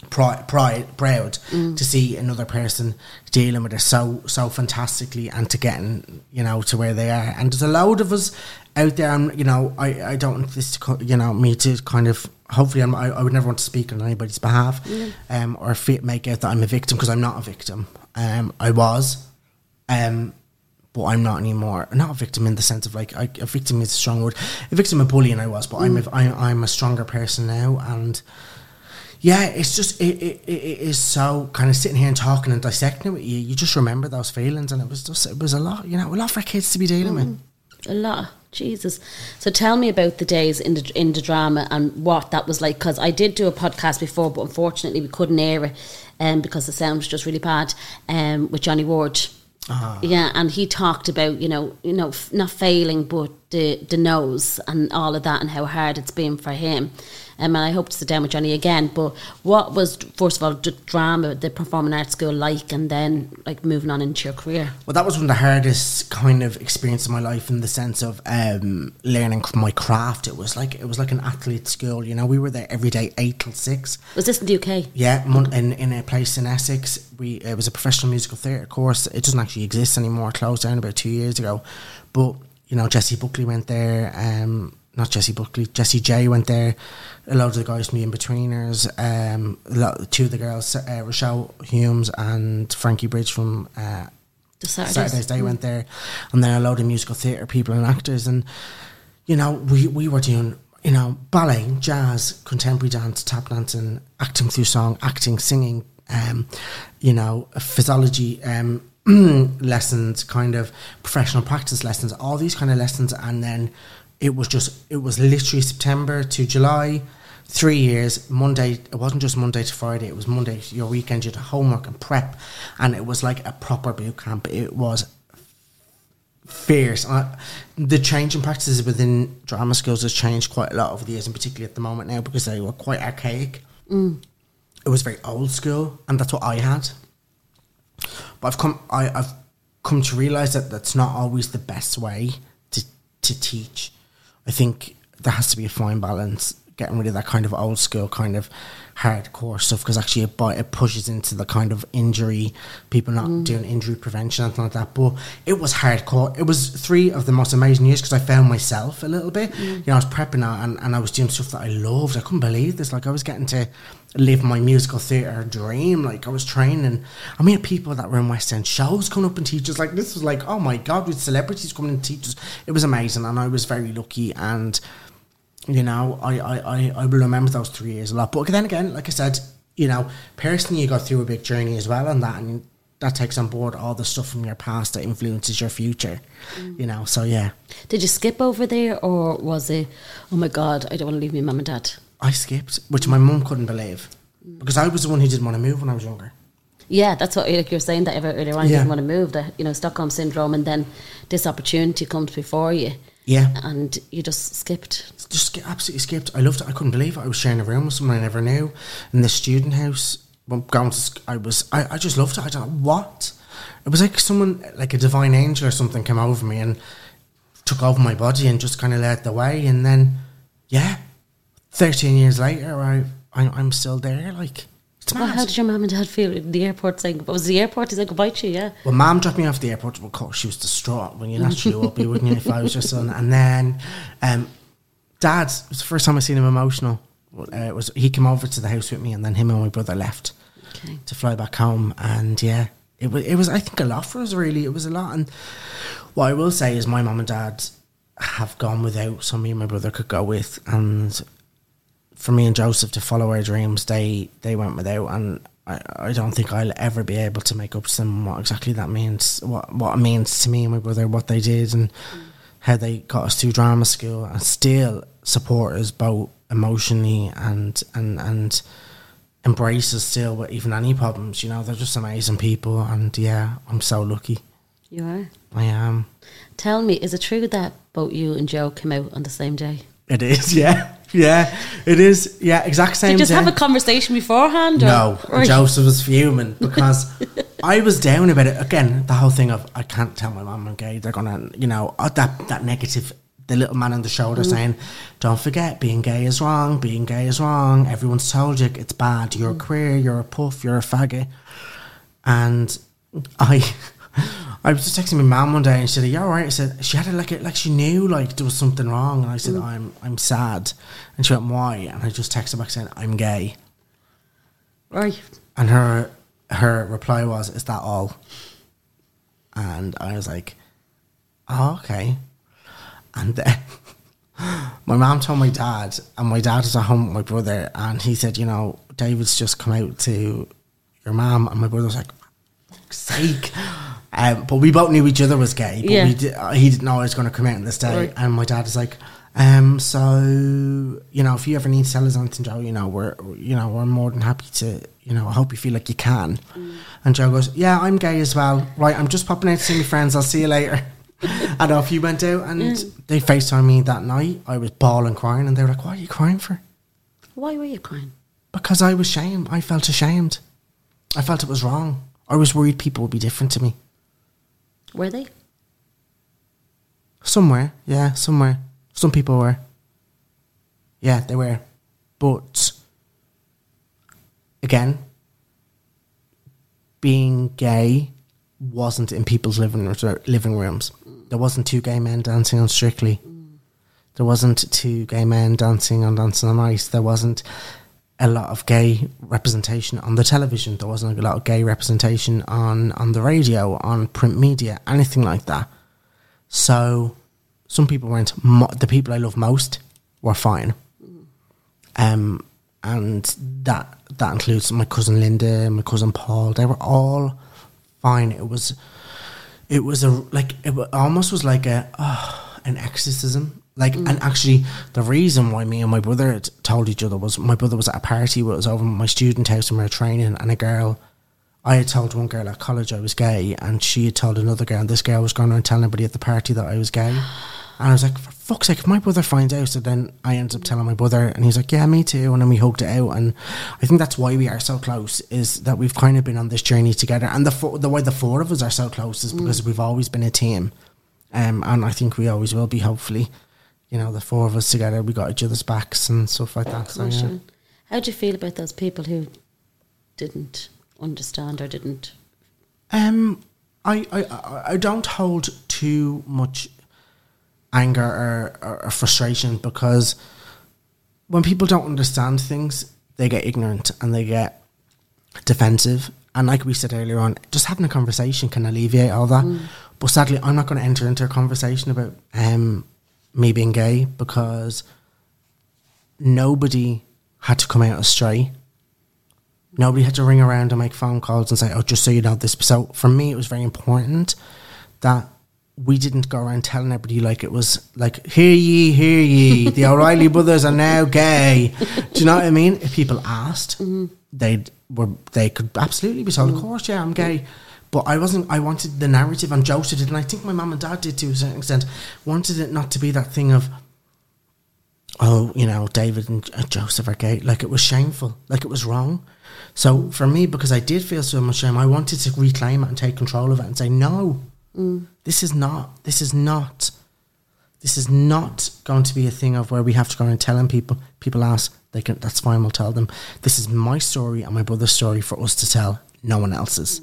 pride, pride proud to see another person dealing with it so so fantastically and to getting you know to where they are. And there's a load of us out there. And you know, I I don't want this to you know me to kind of. Hopefully, I'm, I, I would never want to speak on anybody's behalf, um, or fit, make out that I'm a victim because I'm not a victim. Um, I was, um, but I'm not anymore. Not a victim in the sense of like I, a victim is a strong word. A victim of bullying I was, but I'm a, I, I'm a stronger person now, and yeah, it's just it, it, it is so kind of sitting here and talking and dissecting it with you. You just remember those feelings, and it was just it was a lot, you know, a lot for kids to be dealing with. A lot. Jesus. So tell me about the days in the in the drama and what that was like. Because I did do a podcast before, but unfortunately we couldn't air it, um, because the sound was just really bad. Um, with Johnny Ward. Yeah, and he talked about you know you know f- not failing, but the the nose and all of that, and how hard it's been for him. Um, and I hope to sit down with Johnny again. But what was first of all the drama, the performing arts school like, and then like moving on into your career? Well, that was one of the hardest kind of experience of my life in the sense of um, learning my craft. It was like it was like an athlete school. You know, we were there every day, eight till six. Was this in the UK? Yeah, in in a place in Essex. We it was a professional musical theatre course. It doesn't actually exist anymore. It closed down about two years ago. But you know, Jessie Buckley went there. Um, not Jessie Buckley, Jessie J went there. A lot of the guys from the Inbetweeners. Um, a lot, two of the girls, uh, Rochelle Humes and Frankie Bridge from. Uh, The Saturdays. Saturdays Day went there, and then a load of musical theatre people and actors, and you know we we were doing you know ballet, jazz, contemporary dance, tap dancing, acting through song, acting, singing, um, you know physiology um, lessons, kind of professional practice lessons, all these kind of lessons, and then it was just it was literally September to July. Three years, Monday. It wasn't just Monday to Friday. It was Monday. to Your weekend, you had homework and prep, and it was like a proper boot camp. It was fierce. Uh, the change in practices within drama schools has changed quite a lot over the years, and particularly at the moment now because they were quite archaic. It was very old school, and that's what I had. But I've come, I, I've come to realize that that's not always the best way to to teach. I think there has to be a fine balance, getting rid of that kind of old school kind of hardcore stuff because actually it, it pushes into the kind of injury, people not mm. doing injury prevention and like that. But it was hardcore. It was three of the most amazing years because I found myself a little bit. Mm. You know, I was prepping out and, and I was doing stuff that I loved. I couldn't believe this. Like I was getting to live my musical theatre dream. Like I was training. I mean, people that were in West End shows coming up and teach us. Like this was like, oh my god, with celebrities coming and teach us. It was amazing, and I was very lucky. And you know, I I, I, I will remember those three years a lot. But then again, like I said, you know, personally, you go through a big journey as well on that, and that takes on board all the stuff from your past that influences your future. Mm. You know, so yeah. Did you skip over there, or was it? Oh my God, I don't want to leave my mum and dad. I skipped, which my mum couldn't believe mm. because I was the one who didn't want to move when I was younger. Yeah, that's what like you were saying that earlier on. Yeah. Didn't want to move. That you know Stockholm syndrome, and then this opportunity comes before you, Yeah, and you just skipped. just absolutely skipped. I loved it. I couldn't believe it. I was sharing a room with someone I never knew in the student house. Well, Going to, I was, I, I just loved it. I don't know what. It was like someone, like a divine angel or something, came over me and took over my body and just kind of led the way. And then, yeah, thirteen years later, I, I I'm still there. Like Well, how did your mum and dad feel at the airport saying? What was the airport? Said goodbye to you. Yeah. Well, mom dropped me off the airport. Of course, she was distraught when you naturally would be, wouldn't you, if I was your son? And then, um, dad, it was the first time I seen him emotional. Uh, it was he came over to the house with me, and then him and my brother left Okay. to fly back home. And yeah, it was it was I think a lot for us. Really, it was a lot. And what I will say is, my mum and dad have gone without. So me and my brother could go with, and for me and Joseph to follow our dreams, they they went without, and I, I don't think I'll ever be able to make up to them what exactly that means, what what it means to me and my brother, what they did, and how they got us through drama school, and still support us both emotionally and and and embrace us still with even any problems. You know, they're just amazing people, and yeah, I'm so lucky. You are. I am. Tell me, is it true that both you and Joe came out on the same day? It is, yeah, yeah, it is, yeah, exact same. Did you just day. have a conversation beforehand? Or? No, Right. Joseph was fuming because I was down about it again. The whole thing of I can't tell my mum I'm gay. They're gonna, you know, uh, that that negative the little man on the shoulder saying, "Don't forget, being gay is wrong. Being gay is wrong. Everyone's told you it's bad. You're a queer. You're a puff. You're a faggot." And I, I was just texting my mum one day, and she said, "Are you all right?" I said, "She had it like it, like she knew like there was something wrong." And I said, mm. "I'm I'm sad," and she went, "Why?" And I just texted back saying, "I'm gay." Right. And her her reply was, "Is that all?" And I was like, "Oh, okay." And then my mom told my dad, and my dad was at home with my brother, and he said, "You know, David's just come out to your mom," and my brother was like, "Fuck's sake." Um, but we both knew each other was gay, but Yeah. did, uh, he didn't know I was going to come out on this day. Right. And my dad was like, um, so you know, if you ever need to tell us anything, Joe, you know, we're you know we're more than happy to. You know, I hope you feel like you can. And Joe goes, yeah, I'm gay as well. Right, I'm just popping out to see my friends. I'll see you later. and off he went out, and they FaceTimed me that night. I was bawling, crying, and they were like, "What are you crying for?" Why were you crying? Because I was ashamed. I felt ashamed. I felt it was wrong. I was worried people would be different to me. Were they? Somewhere, yeah, somewhere. Some people were. Yeah, they were. But again, being gay wasn't in people's living. Living rooms. There wasn't two gay men dancing on Strictly. There wasn't two gay men dancing on Dancing on Ice. There wasn't a lot of gay representation on the television. There wasn't a lot of gay representation on on the radio, on print media, anything like that. So some people weren't. Mo- the people I love most were fine. Um, and that that includes my cousin Linda, my cousin Paul. They were all fine. It was, it was a like it almost was like a oh, an exorcism. Like, and actually, the reason why me and my brother had told each other was my brother was at a party. It was over my student house and we were training, and a girl I had told one girl at college I was gay, and she had told another girl, and this girl was going around telling everybody at the party that I was gay. And I was like, for fuck's sake, if my brother finds out, so then I ended up telling my brother, and he's like, yeah, me too. And then we hugged it out. And I think that's why we are so close, is that we've kind of been on this journey together. And the, the way the four of us are so close is because we've always been a team. Um, and I think we always will be, hopefully. You know, the four of us together, we got each other's backs and stuff like that. So, yeah. How do you feel about those people who didn't understand or didn't? Um, I, I, I- don't hold too much anger or, or, or frustration because when people don't understand things, they get ignorant and they get defensive. And like we said earlier on, just having a conversation can alleviate all that. But sadly, I'm not going to enter into a conversation about um, me being gay because nobody had to come out astray. Nobody had to ring around and make phone calls and say, "Oh, just so you know this." So for me, it was very important that we didn't go around telling everybody like it was like, "Hear ye, hear ye, the O'Reilly brothers are now gay." Do you know what I mean? If people asked, mm-hmm. they were they could absolutely be told, "Of mm-hmm. course, yeah, I'm gay." But I wasn't. I wanted the narrative, and Joseph did, and I think my mum and dad did to a certain extent. Wanted it not to be that thing of oh, you know, David and Joseph are gay. Like it was shameful. Like it was wrong. So for me, because I did feel so much shame, I wanted to reclaim it and take control of it and say, no, mm. this is not, this is not, this is not going to be a thing of where we have to go and telling people. People ask, they can. That's fine. We'll tell them. This is my story and my brother's story for us to tell. No one else's.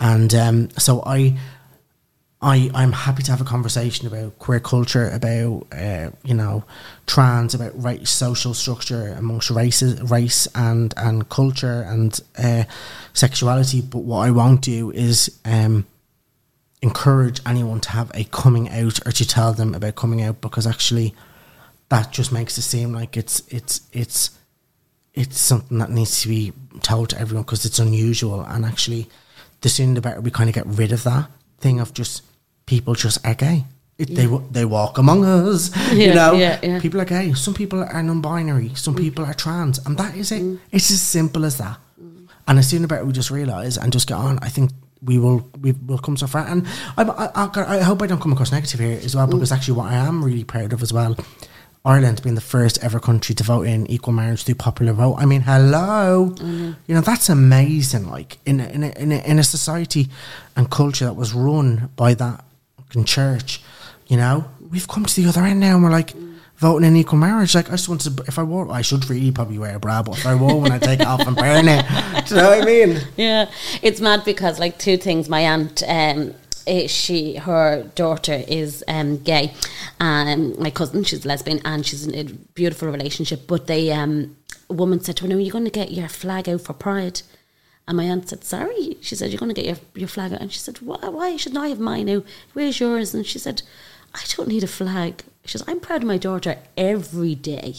And um, so I, I I'm happy to have a conversation about queer culture, about uh, you know, trans, about race, social structure amongst races, race and and culture and uh, sexuality. But what I won't do is um, encourage anyone to have a coming out or to tell them about coming out because actually, that just makes it seem like it's it's it's it's something that needs to be told to everyone because it's unusual and actually the sooner the better we kind of get rid of that thing of just people just are gay. It, they they walk among us you know? yeah, yeah. people are gay. Some people are non-binary. Some mm. people are trans. And that is it. Mm. It's as simple as that. Mm. And as soon the better we just realize and just get on I think we will we will come so far and I, I, I, I hope I don't come across negative here as well because actually what I am really proud of as well Ireland being the first ever country to vote in equal marriage through popular vote. I mean, hello, you know that's amazing. Like in a, in a, in a, in a society and culture that was run by that fucking church, you know, we've come to the other end now, and we're like voting in equal marriage. Like I just want to, if I wore, I should really probably wear a bra, but if I wore when I take it off and burn it, do you know what I mean? Yeah, it's mad because like two things. My aunt, um, eh, she her daughter is um, gay. Um, my cousin, she's lesbian, and she's in a beautiful relationship. But they, um, a woman said to her, "No, you're going to get your flag out for Pride." And my aunt said, "Sorry." She said, "You're going to get your, your flag out." And she said, "Why? Why shouldn't I have mine now? Where's yours?" And she said, "I don't need a flag." She says, "I'm proud of my daughter every day."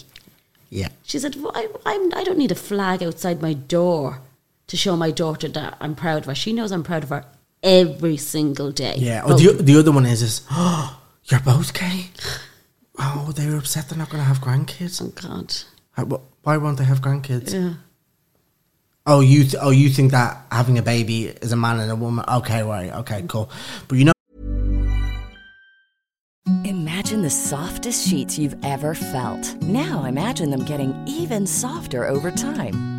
Yeah. She said, well, I, I'm, I don't need a flag outside my door to show my daughter that I'm proud of her. She knows I'm proud of her every single day. Yeah. But- Oh, the, the other one is, is oh, you're both gay. Oh, they were upset they're not going to have grandkids. oh, God. How- wh- Why won't they have grandkids? Yeah. Oh, you th- oh you think that having a baby is a man and a woman? Okay, right. Okay, cool. But you know, Imagine the softest sheets you've ever felt. Now imagine them getting even softer over time.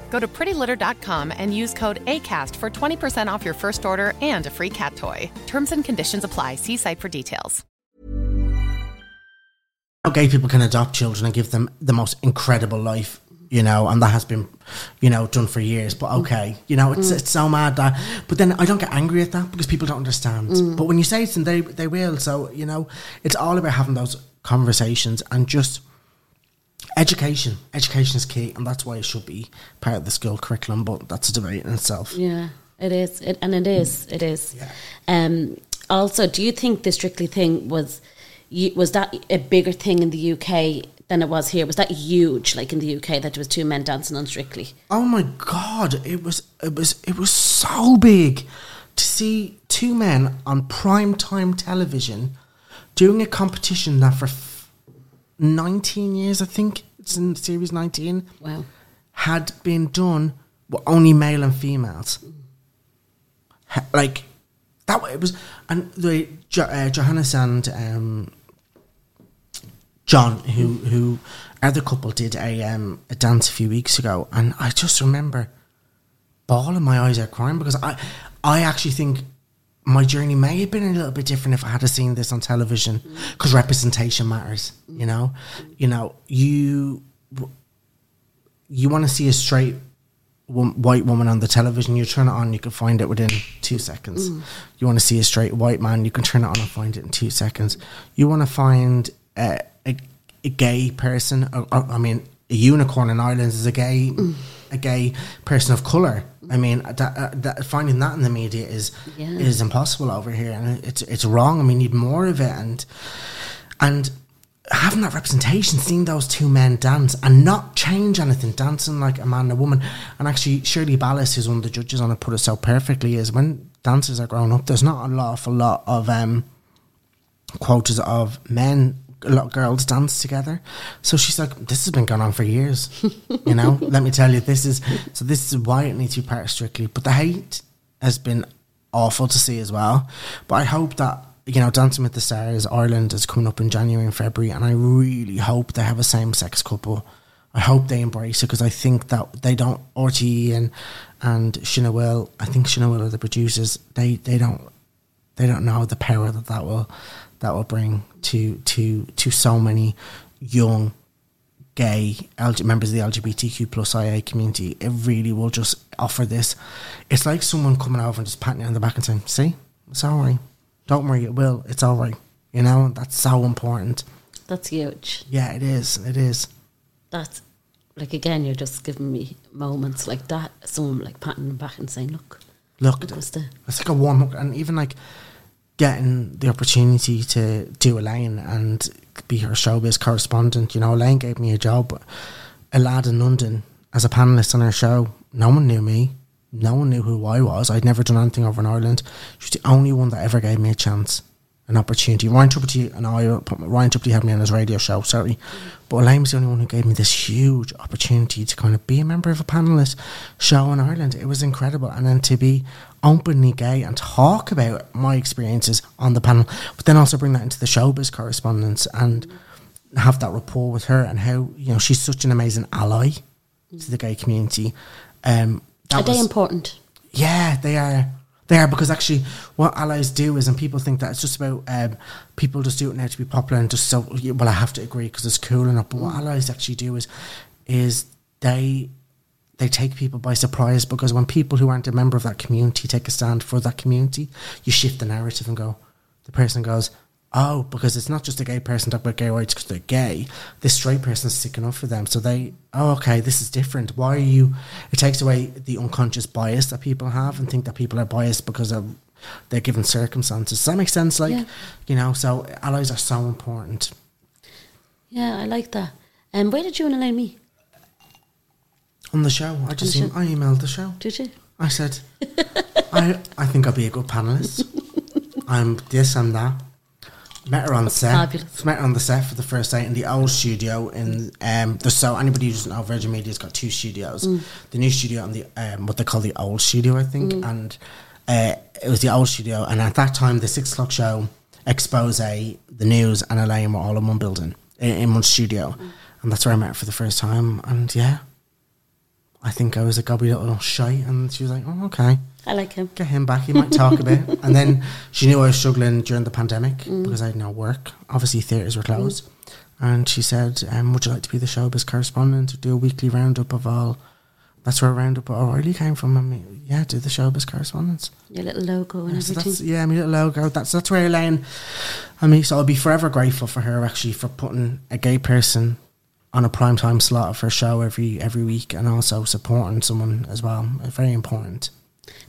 Go to prettylitter.com and use code ACAST for 20% off your first order and a free cat toy. Terms and conditions apply. See site for details. how gay people can adopt children and give them the most incredible life, you know, and that has been, you know, done for years. But mm. okay, you know, it's mm. it's so mad that. But then I don't get angry at that because people don't understand. Mm. But when you say it, to them, they they will. So you know, it's all about having those conversations and just education. Education is key, and that's why it should be part of the school curriculum. But that's a debate in itself. Yeah, it is. It, and it is. It is. Um, also, do you think the Strictly thing was was that a bigger thing in the UK than it was here? Was that huge, like in the UK, that there was two men dancing on Strictly? Oh my god, it was it was it was so big to see two men on prime time television doing a competition that for 19 years I think it's in series 19 Wow. had been done were only male and females. Ha- Like that way it was and the jo- uh, Johannes and um, John, who who other couple did a um, a dance a few weeks ago, and I just remember bawling my eyes out crying because I I actually think my journey may have been a little bit different if I had seen this on television mm-hmm. because representation matters. You know, mm-hmm. you know you you want to see a straight white woman on the television, you turn it on, you can find it within two seconds. Mm. You want to see a straight white man, you can turn it on and find it in two seconds. You want to find uh, a, a gay person, or, or, I mean, a unicorn in Ireland is a gay, mm. a gay person of color. I mean, that, uh, that finding that in the media is Yeah. is impossible over here, and it's it's wrong. and we need more of it, and and having that representation, seeing those two men dance and not change anything, dancing like a man and a woman. And actually, Shirley Ballas, who's one of the judges on it, put it so perfectly is when dancers are growing up, there's not a lot, awful lot of um, quotas of men a lot of girls dance together. So she's like, this has been going on for years. you know, let me tell you, this is so. This is why it needs to be part of Strictly. But the hate has been awful to see as well. But I hope that you know, Dancing with the Stars Ireland is coming up in January and February, and I really hope they have a same sex couple. I hope they embrace it because I think that they don't. RTE and and Shinawil, I think Shinawil are the producers. They they don't they don't know the power that that will that will bring to to to so many young gay LG, members of the LGBTQ plus IA community. It really will just offer this. It's like someone coming over and just patting you on the back and saying, "See, it's all right. Don't worry, it will. It's all right." You know, that's so important. That's huge. Yeah, it is. It is. That's like again, you're just giving me moments like that. Someone like patting them back and saying, "Look, Look, look it's like a warm hug, and even like getting the opportunity to do Elaine and be her showbiz correspondent. You know, Elaine gave me a job, a lad in London as a panelist on her show. No one knew me. No one knew who I was. I'd never done anything over in Ireland. She was the only one that ever gave me a chance, an opportunity. Ryan Tubridy and I, uh, Ryan Tubridy had me on his radio show, sorry. But Elaine was the only one who gave me this huge opportunity to kind of be a member of a panelist show in Ireland. It was incredible. And then to be openly gay and talk about my experiences on the panel, but then also bring that into the showbiz correspondence and have that rapport with her and how, you know, she's such an amazing ally to the gay community. Um, that are they was- important? yeah, they are. They are because actually, what allies do is, and people think that it's just about um, people just do it now to be popular and just so. Well, I have to agree because it's cool enough. But what allies actually do is, is they they take people by surprise because when people who aren't a member of that community take a stand for that community, you shift the narrative and go. The person goes, oh, because it's not just a gay person talking about gay rights because they're gay. This straight person's sticking up for them. So they, oh, okay, this is different. Why are you? It takes away the unconscious bias that people have and think that people are biased because of their given circumstances. Does that make sense? Like, Yeah. you know, so allies are so important. Yeah, I like that. And um, where did you and Elaine meet? On the show, I just em- I emailed the show. Did you? I said, I I think I'll be a good panelist. I'm this, I'm that. Met her on the set. fabulous. Met her on the set for the first day in the old studio in um the so anybody who doesn't know Virgin Media's got two studios. The new studio and the um what they call the old studio, I think. And uh, it was the old studio and at that time the six o'clock show, Xposé, the news and Elaine were all in one building, in, in one studio. And that's where I met her for the first time. And yeah. I think I was a gobby little shy and she was like, Oh, okay I like him. get him back. He might talk a bit. And then she knew I was struggling during the pandemic because I had no work. Obviously, theatres were closed. And she said, um, "Would you like to be the showbiz correspondent? To do a weekly roundup of all." That's where a roundup of O'Reilly came from. I mean, yeah, do the showbiz correspondence. Your little logo and Yeah, so everything. yeah, my little logo. That's that's where Elaine. I mean, so I'll be forever grateful for her actually for putting a gay person on a prime time slot of a show every every week, and also supporting someone as well. Very important.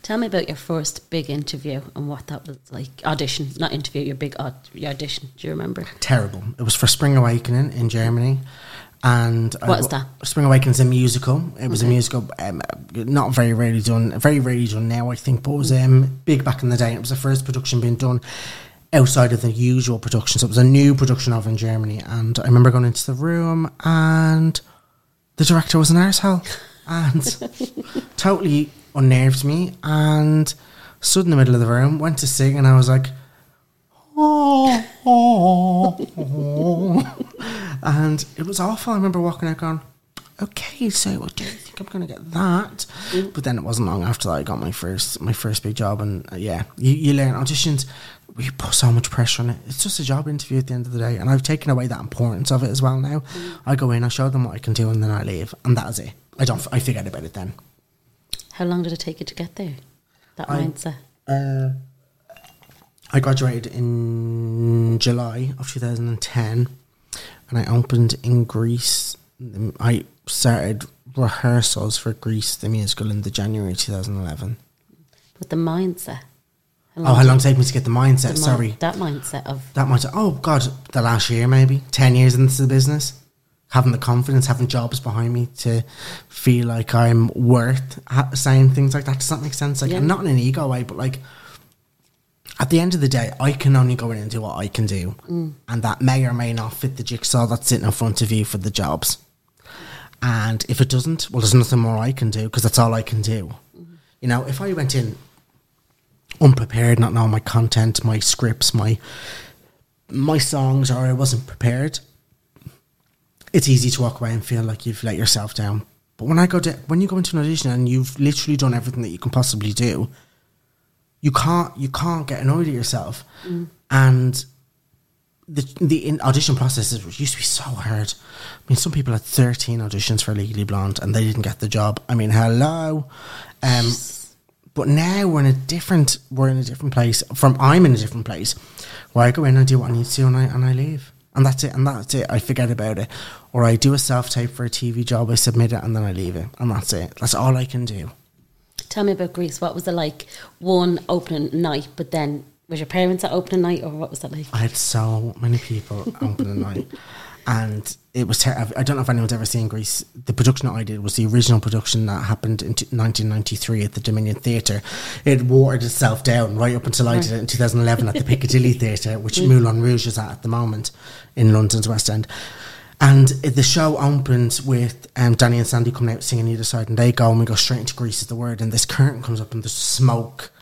Tell me about your first big interview and what that was like. Audition, not interview. Your big aud- your audition. Do you remember? terrible. It was for Spring Awakening in Germany. And I What is w- that? Spring Awakening's a musical. It was a musical, um, not very rarely done, very rarely done now, I think, but it was um, big back in the day. It was the first production being done outside of the usual production. So it was a new production of in Germany. And I remember going into the room and the director was an arsehole and totally unnerved me. And stood in the middle of the room, went to sing, and I was like, oh, oh, oh. and it was awful. I remember walking out going, okay, so what do you think I'm going to get that? But then it wasn't long after that I got my first my first big job, and uh, yeah, you, you learn auditions. We put so much pressure on it. It's just a job interview at the end of the day, and I've taken away that importance of it as well. Now, I go in, I show them what I can do, and then I leave, and that is it. I don't. I forget about it then. How long did it take you to get there? That I- mindset. Uh, I graduated in July of 2010 and I opened in Grease. I started rehearsals for Grease, the musical, in the January 2011. But the mindset. Oh, how long did it take me to get the mindset? The Sorry, that mindset of that mindset. Oh God, the last year maybe ten years into the business, having the confidence, having jobs behind me to feel like I'm worth ha- saying things like that. Does that make sense? Like, Yeah. not in an ego way, but like at the end of the day, I can only go in and do what I can do, mm. and that may or may not fit the jigsaw that's sitting in front of you for the jobs. And if it doesn't, well, there's nothing more I can do because that's all I can do. Mm-hmm. You know, if I went in unprepared, not knowing my content, my scripts, my my songs, or I wasn't prepared, it's easy to walk away and feel like you've let yourself down. But when I go to when you go into an audition and you've literally done everything that you can possibly do, you can't you can't get annoyed at yourself. And the the in audition process is, used to be so hard. I mean, some people had thirteen auditions for Legally Blonde and they didn't get the job. I mean, hello. Um, but now we're in a different we're in a different place. From I'm in a different place where I go in and do what I need to do and I and I leave. And that's it, and that's it. I forget about it. Or I do a self tape for a TV job, I submit it and then I leave it. And that's it. That's all I can do. Tell me about Grease. What was it like? One opening night, but then was your parents at opening night, or what was that like? I had so many people opening night, and it was. Ter- I don't know if anyone's ever seen Grease. The production that I did was the original production that happened in t- 1993 at the Dominion Theatre. It watered itself down right up until I did it in 2011 at the Piccadilly Theatre, which Moulin Rouge is at at the moment in London's West End. And the show opens with um, Danny and Sandy coming out singing either side, and they go, and we go straight into Grease is the word, and this curtain comes up, and there's smoke,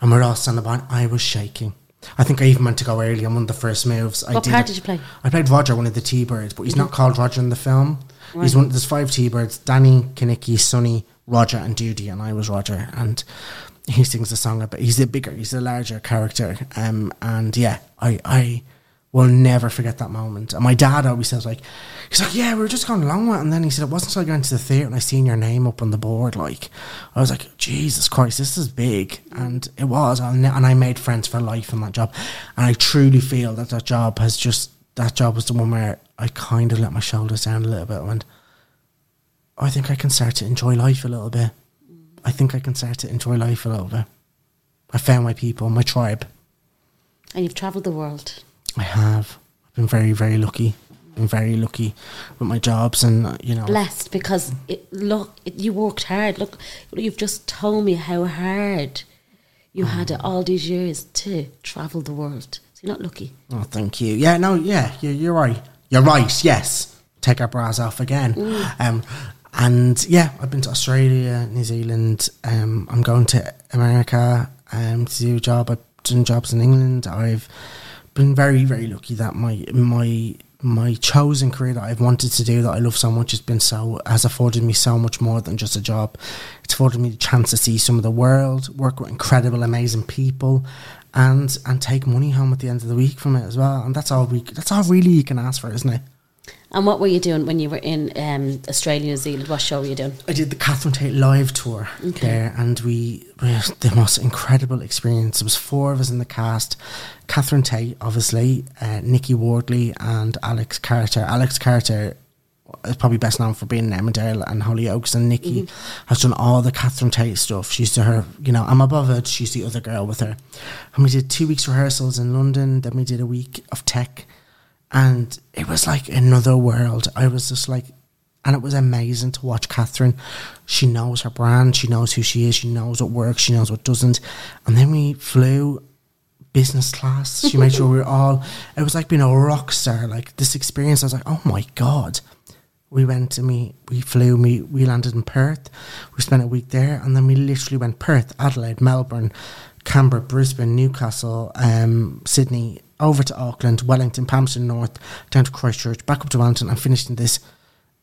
and we're all standing by. and I was shaking. I think I even meant to go early on one of the first moves. I What did part did you play? I played Roger, one of the T-birds, but he's not called Roger in the film. He's one. There's five T-birds: Danny, Kenickie, Sonny, Roger, and Doody, and I was Roger. And he sings the song about. He's a bigger, he's a larger character. Um, and yeah, I, I will never forget that moment. And my dad always says like, he's like, yeah, we were just going along with it. And then he said, it wasn't until I got into the theatre and I seen your name up on the board. Like, I was like, Jesus Christ, this is big. And it was. And I made friends for life in that job. And I truly feel that that job has just, that job was the one where I kind of let my shoulders down a little bit and went, I think I can start to enjoy life a little bit. I think I can start to enjoy life a little bit. I found my people, my tribe. And you've travelled the world. I have. I've been very, very lucky. Been very lucky with my jobs, and uh, you know, Blessed because it, look, it, you worked hard. Look, you've just told me how hard you had it all these years to travel the world. So you're not lucky. oh, thank you. Yeah, no, yeah, you're, you're right. You're right. Yes, take our bras off again. Um, and yeah, I've been to Australia, New Zealand. Um, I'm going to America um, to do a job. I've done jobs in England. I've been very, very lucky that my my my chosen career that I've wanted to do that I love so much has been so has afforded me so much more than just a job. It's afforded me the chance to see some of the world, work with incredible, amazing people, and and take money home at the end of the week from it as well. And that's all we that's all really you can ask for, isn't it? And what were you doing when you were in um, Australia, New Zealand? What show were you doing? I did the Catherine Tate live tour there, and we, we the most incredible experience. There was four of us in the cast: Catherine Tate, obviously, uh, Niky Wardley, and Alex Carter. Alex Carter is probably best known for being in Emmerdale and Hollyoaks, and Nikki has done all the Catherine Tate stuff. She's to her, you know, I'm above it. She's the other girl with her, and we did two weeks rehearsals in London. Then we did a week of tech and it was like another world. I was just like, and it was amazing to watch Catherine. She knows her brand, she knows who she is, she knows what works, she knows what doesn't. And then we flew business class. She made sure we were all. It was like being a rock star. Like this experience, I was like, oh my god. We went and we we flew. We we landed in Perth. We spent a week there, and then we literally went Perth, Adelaide, Melbourne, Canberra, Brisbane, Newcastle, um, Sydney, over to Auckland, Wellington, Palmerston North, down to Christchurch, back up to Wellington, and finished in this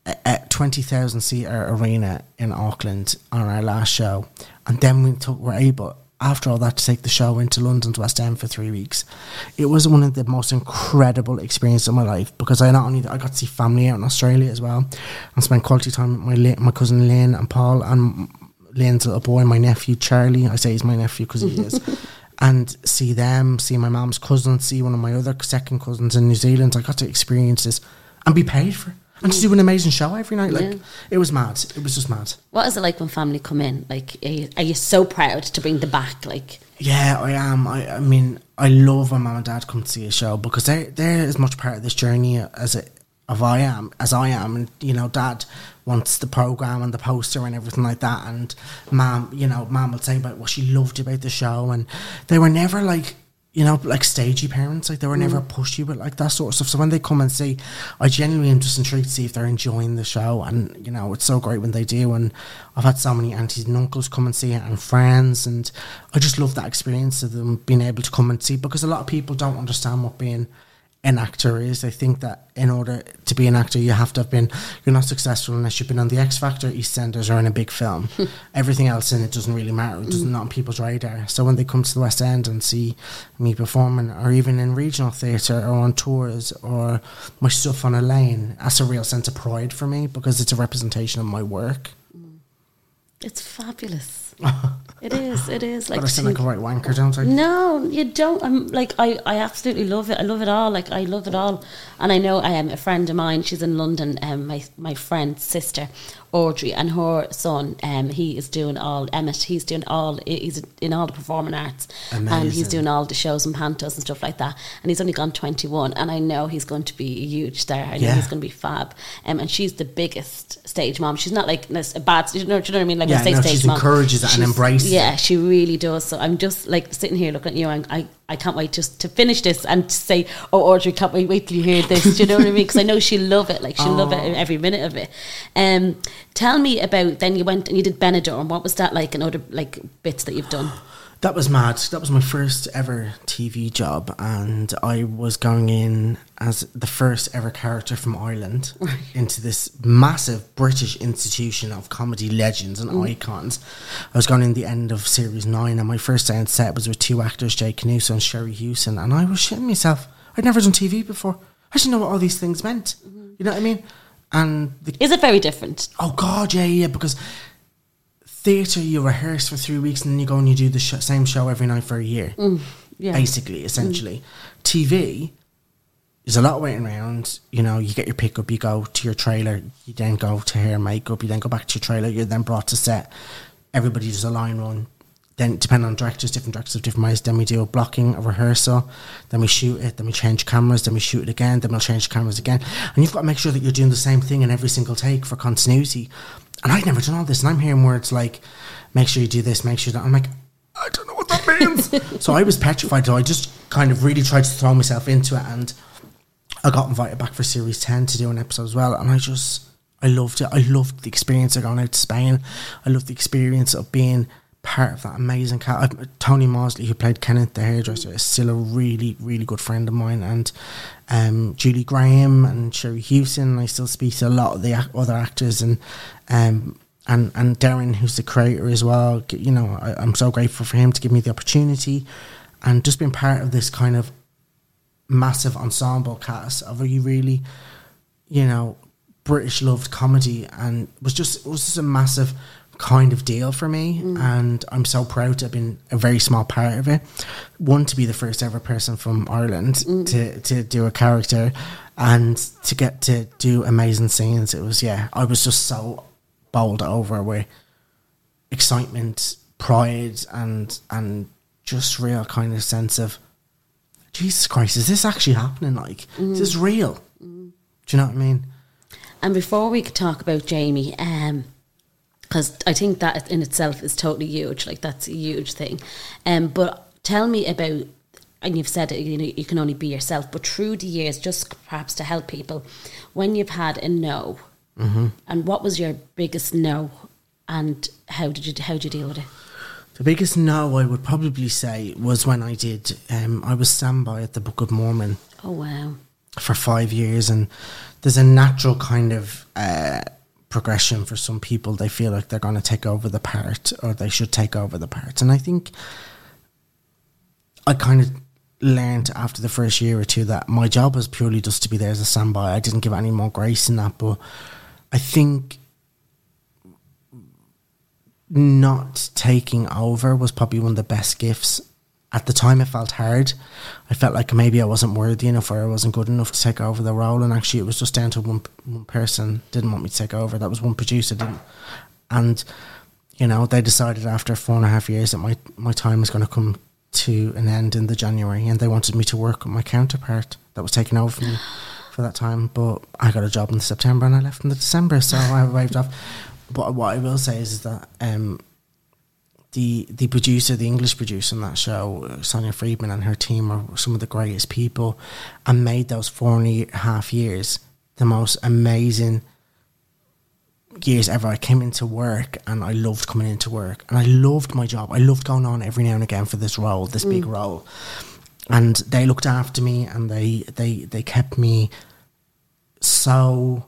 uh, uh, 20,000 seater arena in Auckland on our last show. And then we took, were able, after all that, to take the show into London's West End for three weeks. It was one of the most incredible experiences of my life because I not only I got to see family out in Australia as well and spent quality time with my my cousin Lynn and Paul and Lynn's little boy, my nephew Charlie. I say he's my nephew because he is. And see them, see my mom's cousins, see one of my other second cousins in New Zealand. I got to experience this and be paid for. it. and to do an amazing show every night. Like Yeah. it was mad. It was just mad. What is it like when family come in? Like, are you, are you so proud to bring them back? Like, Yeah, I am. I, I mean, I love when mom and dad come to see a show because they they're as much part of this journey as it of I am as I am, and you know, dad wants the program and the poster and everything like that, and mom, you know, mom would say about what she loved about the show, and they were never like. You know, like stagey parents, like they were never mm. pushy but like that sort of stuff. So when they come and see, I genuinely am just intrigued to see if they're enjoying the show, and you know, it's so great when they do. And I've had so many aunties and uncles come and see it, and friends, and I just love that experience of them being able to come and see because a lot of people don't understand what being an actor is. They think that in order to be an actor, you have to have been. You're not successful unless you've been on the X Factor, EastEnders, or in a big film. Everything else in it doesn't really matter. It's doesn't not on people's radar. So when they come to the West End and see me performing, or even in regional theatre, or on tours, or my stuff on Elaine, that's a real sense of pride for me because it's a representation of my work. Mm. it's fabulous. it is. It is. Like, But I sound like a right wanker, don't I? No, you don't. I'm like I, I absolutely love it. I love it all. Like I love it all. And I know I am a friend of mine. She's in London. Um, my my friend's sister, Audrey, and her son. Um, he is doing all Emmett. He's doing all. He's in all the performing arts, and he's doing all the shows and pantos and stuff like that. And he's only gone twenty one. And I know he's going to be a huge star. I know Yeah. he's going to be fab. Um, and she's the biggest stage mom. She's not like a bad. You know, do you know what I mean? Like Yeah, I say, no, stage she mom. encourages it and She's- embraces Yeah, she really does. So I'm just like sitting here looking at you, and I, I can't wait just to finish this and to say, "Oh, Audrey, can't wait, wait till you hear this." Do you know what I mean? Because I know she'll love it. Like she'll love it every minute of it. Um, tell me about then you went and you did Benidorm. What was that like? And other like bits that you've done. That was mad. That was my first ever TV job, and I was going in as the first ever character from Ireland into this massive British institution of comedy legends and icons. I was going in the end of series nine, and my first day on set was with two actors, Jake Canuso and Sherrie Hewson, and I was shitting myself. I'd never done TV before. I didn't know what all these things meant. Mm-hmm. You know what I mean? And the Is it very different? Oh God, yeah, yeah. Because theatre, you rehearse for three weeks and then you go and you do the sh- same show every night for a year. Mm, yeah. Basically, essentially, TV is a lot of waiting around. You know, you get your pickup, you go to your trailer, you then go to hair makeup, you then go back to your trailer, you're then brought to set. Everybody does a line run. Then, depending on directors, different directors have different ways. Then we do a blocking, a rehearsal. Then we shoot it. Then we change cameras. Then we shoot it again. Then we'll change cameras again. And you've got to make sure that you're doing the same thing in every single take for continuity. And I'd never done all this. And I'm hearing words like, make sure you do this, make sure that. I'm like, I don't know what that means. so I was petrified. So I just kind of really tried to throw myself into it. And I got invited back for series 10 to do an episode as well. And I just, I loved it. I loved the experience of going out to Spain. I loved the experience of being part of that amazing cat. Tony Maudsley, who played Kenneth the hairdresser, is still a really, really good friend of mine. And um, Julie Graham and Sherrie Hewson. I still speak to a lot of the other actors and um, and and Derren, who's the creator as well. You know, I, I'm so grateful for him to give me the opportunity and just being part of this kind of massive ensemble cast of a really, you know, British loved comedy, and was just it was just a massive kind of deal for me, mm. and I'm so proud to have been a very small part of it. One to be the first ever person from Ireland mm. to to do a character, and to get to do amazing scenes. It was yeah, I was just so bowled over with excitement, pride, and and just real kind of sense of Jesus Christ, is this actually happening? Like, is this mm. real? Do you know what I mean? And before we could talk about Jamie, um, because I think that in itself is totally huge. Like that's a huge thing. Um, but tell me about, and you've said it. You know, you can only be yourself. But through the years, just perhaps to help people, when you've had a no, and what was your biggest no, and how did you how did you deal with it? The biggest no I would probably say was when I did. Um, I was standby at the Book of Mormon Oh wow, for five years, and there's a natural kind of uh, progression for some people. They feel like they're going to take over the part, or they should take over the part, and I think I kind of learned after the first year or two that my job was purely just to be there as a standby. I didn't give any more grace in that, but I think not taking over was probably one of the best gifts at the time it felt hard. I felt like maybe I wasn't worthy enough or I wasn't good enough to take over the role. And actually, it was just down to one one person didn't want me to take over. That was one producer didn't, and you know they decided after four and a half years that my my time was going to come to an end in the January, and they wanted me to work with my counterpart that was taking over from me for that time. But I got a job in September and I left in the December, so I waved off. But what I will say is, is that um, the the producer, the English producer on that show, uh, Sonia Friedman and her team are some of the greatest people, and made those four and a half years the most amazing years ever. I came into work and I loved coming into work, and I loved my job. I loved going on every now and again for this role, this big mm. role, and they looked after me and they they they kept me so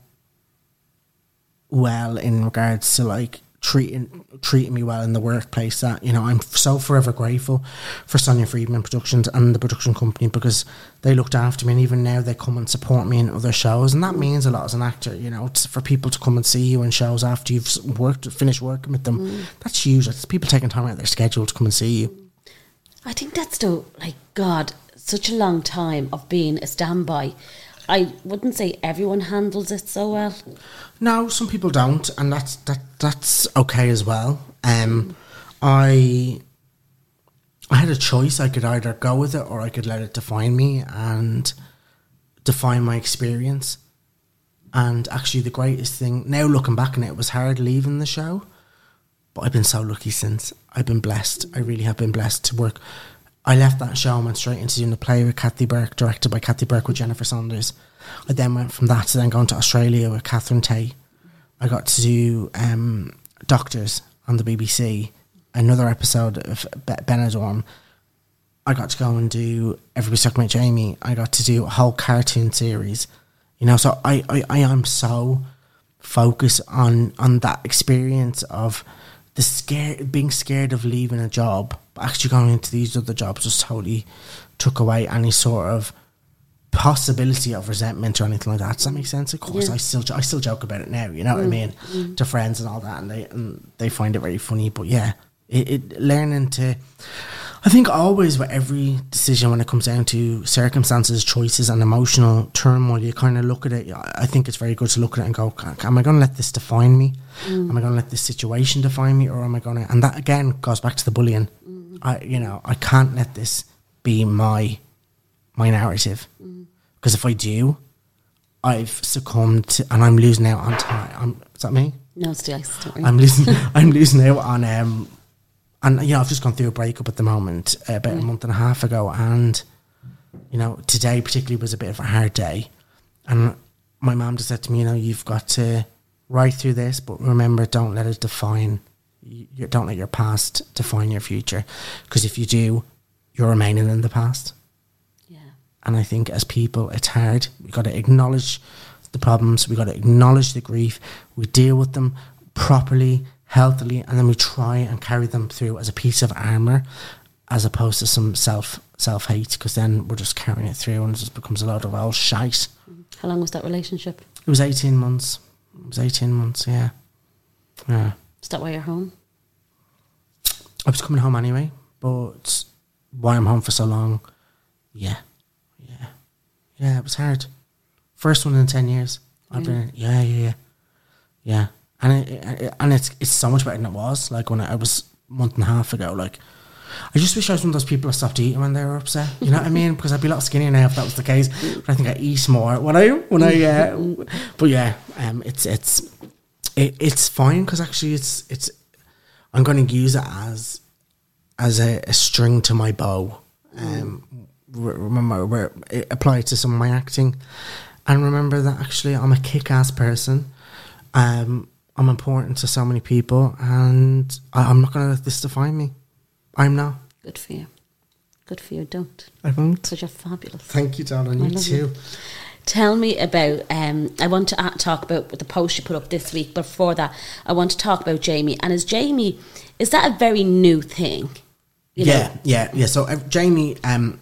well in regards to like treating treating me well in the workplace that you know I'm so forever grateful for Sonia Friedman Productions and the production company because they looked after me and even now they come and support me in other shows. And that means a lot as an actor you know it's for people to come and see you in shows after you've worked finished working with them. Mm. That's huge. It's people taking time out of their schedule to come and see you. I think that's the like God, such a long time of being a standby. I wouldn't say everyone handles it so well. No, some people don't, and that's that that's okay as well. Um, I I had a choice. I could either go with it or I could let it define me and define my experience. And actually, the greatest thing now looking back on it, it was hard leaving the show, but I've been so lucky since. I've been blessed. I really have been blessed to work. I left that show and went straight into doing the play with Kathy Burke, directed by Kathy Burke with Jennifer Saunders. I then went from that to then going to Australia with Catherine Tate. I got to do um, Doctors on the BBC, another episode of Be- Benidorm. I got to go and do Everybody's Talking About Jamie. I got to do a whole cartoon series. You know, so I, I, I am so focused on on that experience of the scare being scared of leaving a job, but actually going into these other jobs just totally took away any sort of possibility of resentment or anything like that. Does that make sense? Of course, I still I still joke about it now. You know what I mm, mean mm. to friends and all that, and they and they find it very funny. But yeah, it, it learning to. I think always with every decision when it comes down to circumstances, choices, and emotional turmoil, you kind of look at it. I think it's very good to look at it and go, "Am I going to let this define me? Mm. Am I going to let this situation define me, or am I going to?" And that again goes back to the bullying. Mm. I, you know, I can't let this be my my narrative mm. because if I do, I've succumbed to, and I'm losing out on time. I'm, is that me? No, it's the ice. I'm losing. I'm losing out on um, and you know I've just gone through a breakup at the moment uh, about a month and a half ago, and you know today particularly was a bit of a hard day, and my mum just said to me, you know, you've got to ride through this, but remember, don't let it define. You- don't let your past define your future, because if you do, you're remaining in the past. yeah. And I think as people, it's hard. We've got to acknowledge the problems. We've got to acknowledge the grief. We deal with them properly, healthily, and then we try and carry them through as a piece of armor, as opposed to some self self hate. Because then we're just carrying it through, and it just becomes a lot of old shite. How long was that relationship? It was eighteen months. It was eighteen months. Yeah, yeah. Is that why you're home? I was coming home anyway, but why I'm home for so long? Yeah, yeah, yeah. It was hard. First one in ten years. I've been yeah, yeah, yeah, yeah. And it, and it's it's so much better than it was. Like when I, I was a month and a half ago. Like I just wish I was one of those people that stopped eating when they were upset. You know what I mean? Because I'd be a lot skinnier now if that was the case. But I think I eat more when I when I. Uh, but yeah, um, it's it's it, it's fine because actually it's it's I'm going to use it as as a, a string to my bow. Um, remember, where it applied to some of my acting, and remember that actually I'm a kick-ass person. Um, I'm important to so many people, and I, I'm not going to let this define me. I'm not. Good for you. Good for you. Don't. I won't. Because you're fabulous. Thank you, darling. I You too. you. Tell me about. Um, I want to talk about the post you put up this week. But before that, I want to talk about Jamie. And is Jamie? Is that a very new thing? You know? yeah, yeah, yeah. So uh, Jamie um,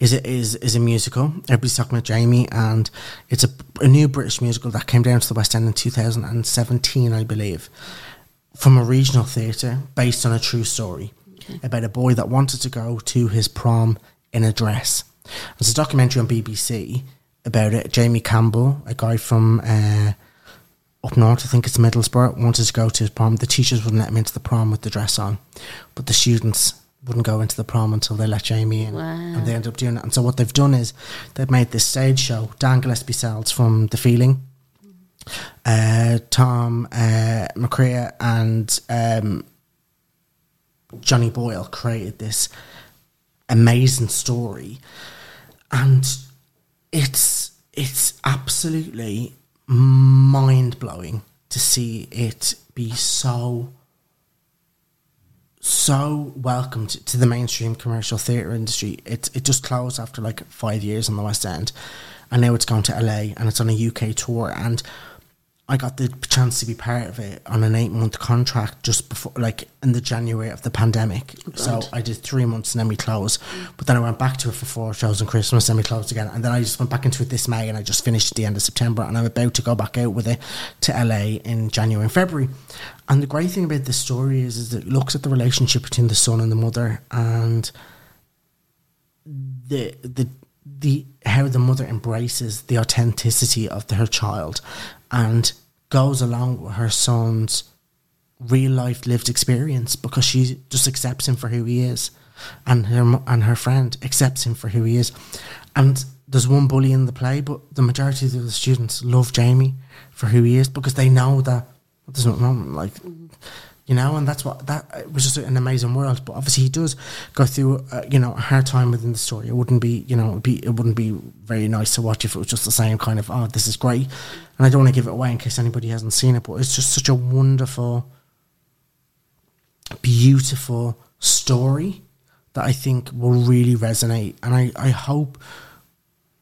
is it is is a musical. Everybody's talking about Jamie, and it's a, a new British musical that came down to the West End in 2017, I believe, from a regional theatre based on a true story. about a boy that wanted to go to his prom in a dress. There's a documentary on BBC about it. Jamie Campbell, a guy from uh, up north, I think it's Middlesbrough, wanted to go to his prom. The teachers wouldn't let him into the prom with the dress on, but the students wouldn't go into the prom until they let Jamie in, and they end up doing it. And so what they've done is they've made this stage show. Dan Gillespie Sells from The Feeling, uh, Tom uh, MacRae, and um, Johnny Boyle created this amazing story, and it's it's absolutely mind blowing to see it be so so welcomed to the mainstream commercial theatre industry. It it just closed after like five years on the West End, and now it's gone to LA and it's on a UK tour. And I got the chance to be part of it on an eight month contract just before, like in the January of the pandemic. Oh, so I did three months and then we closed. But then I went back to it for four shows on Christmas and we closed again. And then I just went back into it this May and I just finished at the end of September. And I'm about to go back out with it to LA in January and February. And the great thing about this story is, is it looks at the relationship between the son and the mother and the the the how the mother embraces the authenticity of the, her child and goes along with her son's real life lived experience because she just accepts him for who he is and her and her friend accepts him for who he is. And there's one bully in the play but the majority of the students love Jamie for who he is because they know that there's nothing wrong like you know, and that's what that it was just an amazing world. But obviously, he does go through, uh, you know, a hard time within the story. It wouldn't be, you know, it'd be it wouldn't be very nice to watch if it was just the same kind of, oh, this is great. And I don't want to give it away in case anybody hasn't seen it, but it's just such a wonderful, beautiful story that I think will really resonate. And I, I hope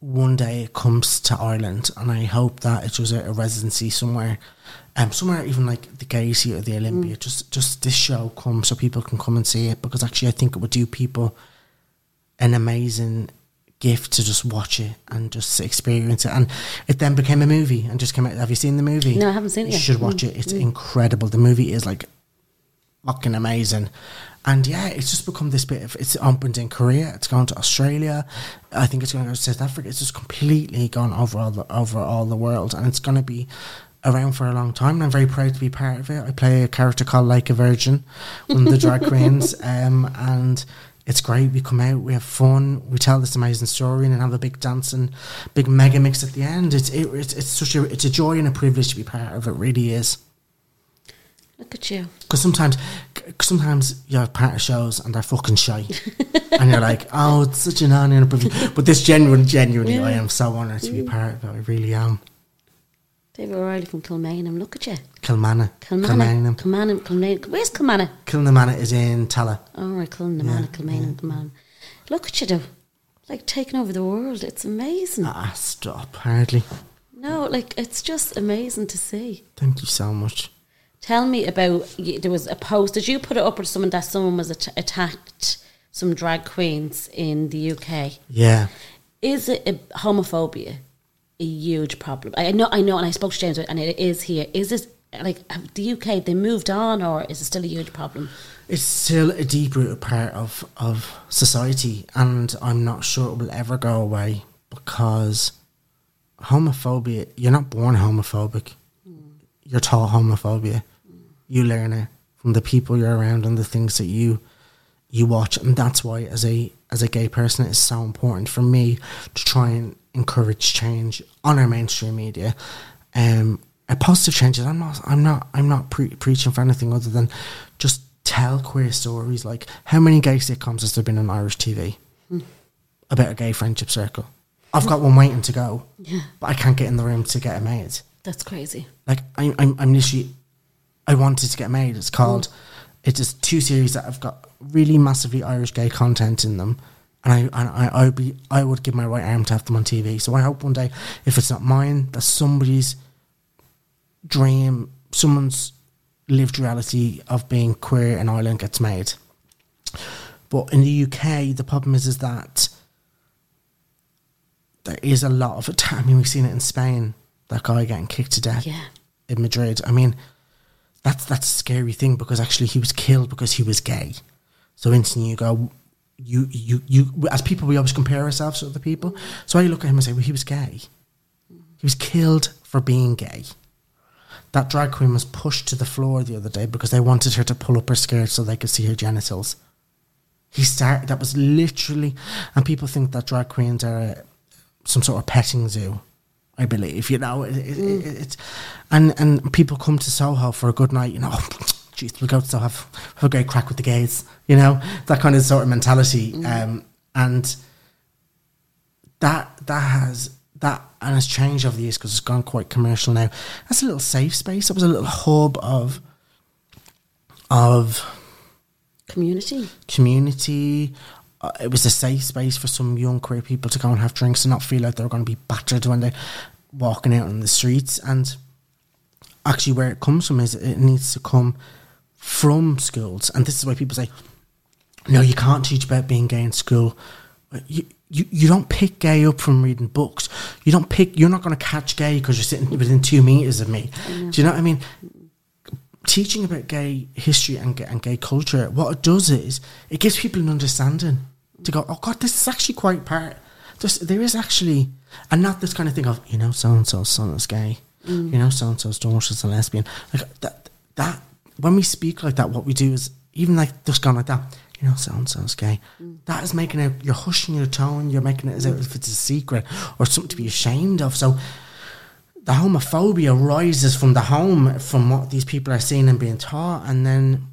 one day it comes to Ireland, and I hope that it does a, a residency somewhere, um, somewhere even like the Gaiety or the Olympia. Just just this show comes so people can come and see it because actually I think it would do people an amazing gift to just watch it and just experience it. And it then became a movie and just came out. Have you seen the movie? No, I haven't seen it You yet. should watch it. It's incredible. The movie is like fucking amazing. And yeah, it's just become this bit of it's opened in Korea, it's gone to Australia, I think it's going to go to South Africa. It's just completely gone over all the over all the world, and it's going to be around for a long time. And I'm very proud to be part of it. I play a character called Like a Virgin, one of the drag queens, um, and it's great. We come out, we have fun, we tell this amazing story, and then have a big dancing, big mega mix at the end. It's it, it's it's such a it's a joy and a privilege to be part of. It really is. Look at you. Because sometimes, sometimes you have part of shows and they're fucking shy, and you're like, "Oh, it's such an honour and a privilege." But this genuine, genuinely, I am so honoured to be part of it. I really am. David O'Reilly from Kilmainham. Look at you. Kilmanham. Kilmainham. Kilmanham. Kilmainham. Where's Kilmanham? Kilnamanagh is in Tallaght. Oh, right, Kilmanham. Kilmainham. Kilmainham. Look at you, though. Like taking over the world. It's amazing. Ah, stop! Hardly. No, like it's just amazing to see. Thank you so much. Tell me about. There was a post. Did you put it up or someone that someone was at- attacked some drag queens in the UK? Yeah. Is it a homophobia a huge problem? I know, I know, and I spoke to James, and it is here. Is this like the UK? They moved on, or is it still a huge problem? It's still a deep rooted part of, of society, and I'm not sure it will ever go away because homophobia, you're not born homophobic. Hmm. You're taught homophobia. You learn it from the people you're around and the things that you you watch, and that's why as a as a gay person it's so important for me to try and encourage change on our mainstream media. Um a positive changes. I'm not I'm not I'm not pre- preaching for anything other than just tell queer stories like how many gay sitcoms has there been on Irish TV about a gay friendship circle? I've got one waiting to go, Yeah. but I can't get in the room to get it made. That's crazy. Like I'm, I'm, I'm literally, I wanted to get made. It's called. It's just two series that have got really massively Irish gay content in them, and I, and I, I would be, I would give my right arm to have them on TV. So I hope one day, if it's not mine, that somebody's dream, someone's lived reality of being queer in Ireland gets made. But in the UK, the problem is, is that there is a lot of it. I mean, we've seen it in Spain. That guy getting kicked to death Yeah. in Madrid. I mean, that's that's a scary thing because actually he was killed because he was gay. So instantly you go, you you you. As people, we always compare ourselves to other people. So I look at him and say, well, he was gay. He was killed for being gay. That drag queen was pushed to the floor the other day because they wanted her to pull up her skirt so they could see her genitals. He started. That was literally, and people think that drag queens are uh, some sort of petting zoo. I believe you know it, it, it, it's, and and people come to Soho for a good night. You know, jeez, we'll go to Soho have, have a great crack with the gays. You know that kind of sort of mentality. Um, and that that has that and has changed over the years because it's gone quite commercial now. That's a little safe space. It was a little hub of of Community. community. Uh, it was a safe space for some young queer people to go and have drinks and not feel like they were going to be battered when they're walking out on the streets. And actually, where it comes from is it needs to come from schools. And this is why people say, no, you can't teach about being gay in school. You, you, you don't pick gay up from reading books. You don't pick, you're not going to catch gay because you're sitting within two meters of me. Do you know what I mean? Teaching about gay history and, ga- and gay culture, what it does is it gives people an understanding to go, oh God, this is actually quite part. There's, there is actually, and not this kind of thing of, you know, so and so's son is gay, mm. you know, so and so's daughter is a lesbian. Like that, that, when we speak like that, what we do is, even like just going like that, you know, so and so's gay. Mm. That is making it, you're hushing your tone, you're making it as if mm. it's a secret or something to be ashamed of. So, the homophobia rises from the home, from what these people are seeing and being taught, and then,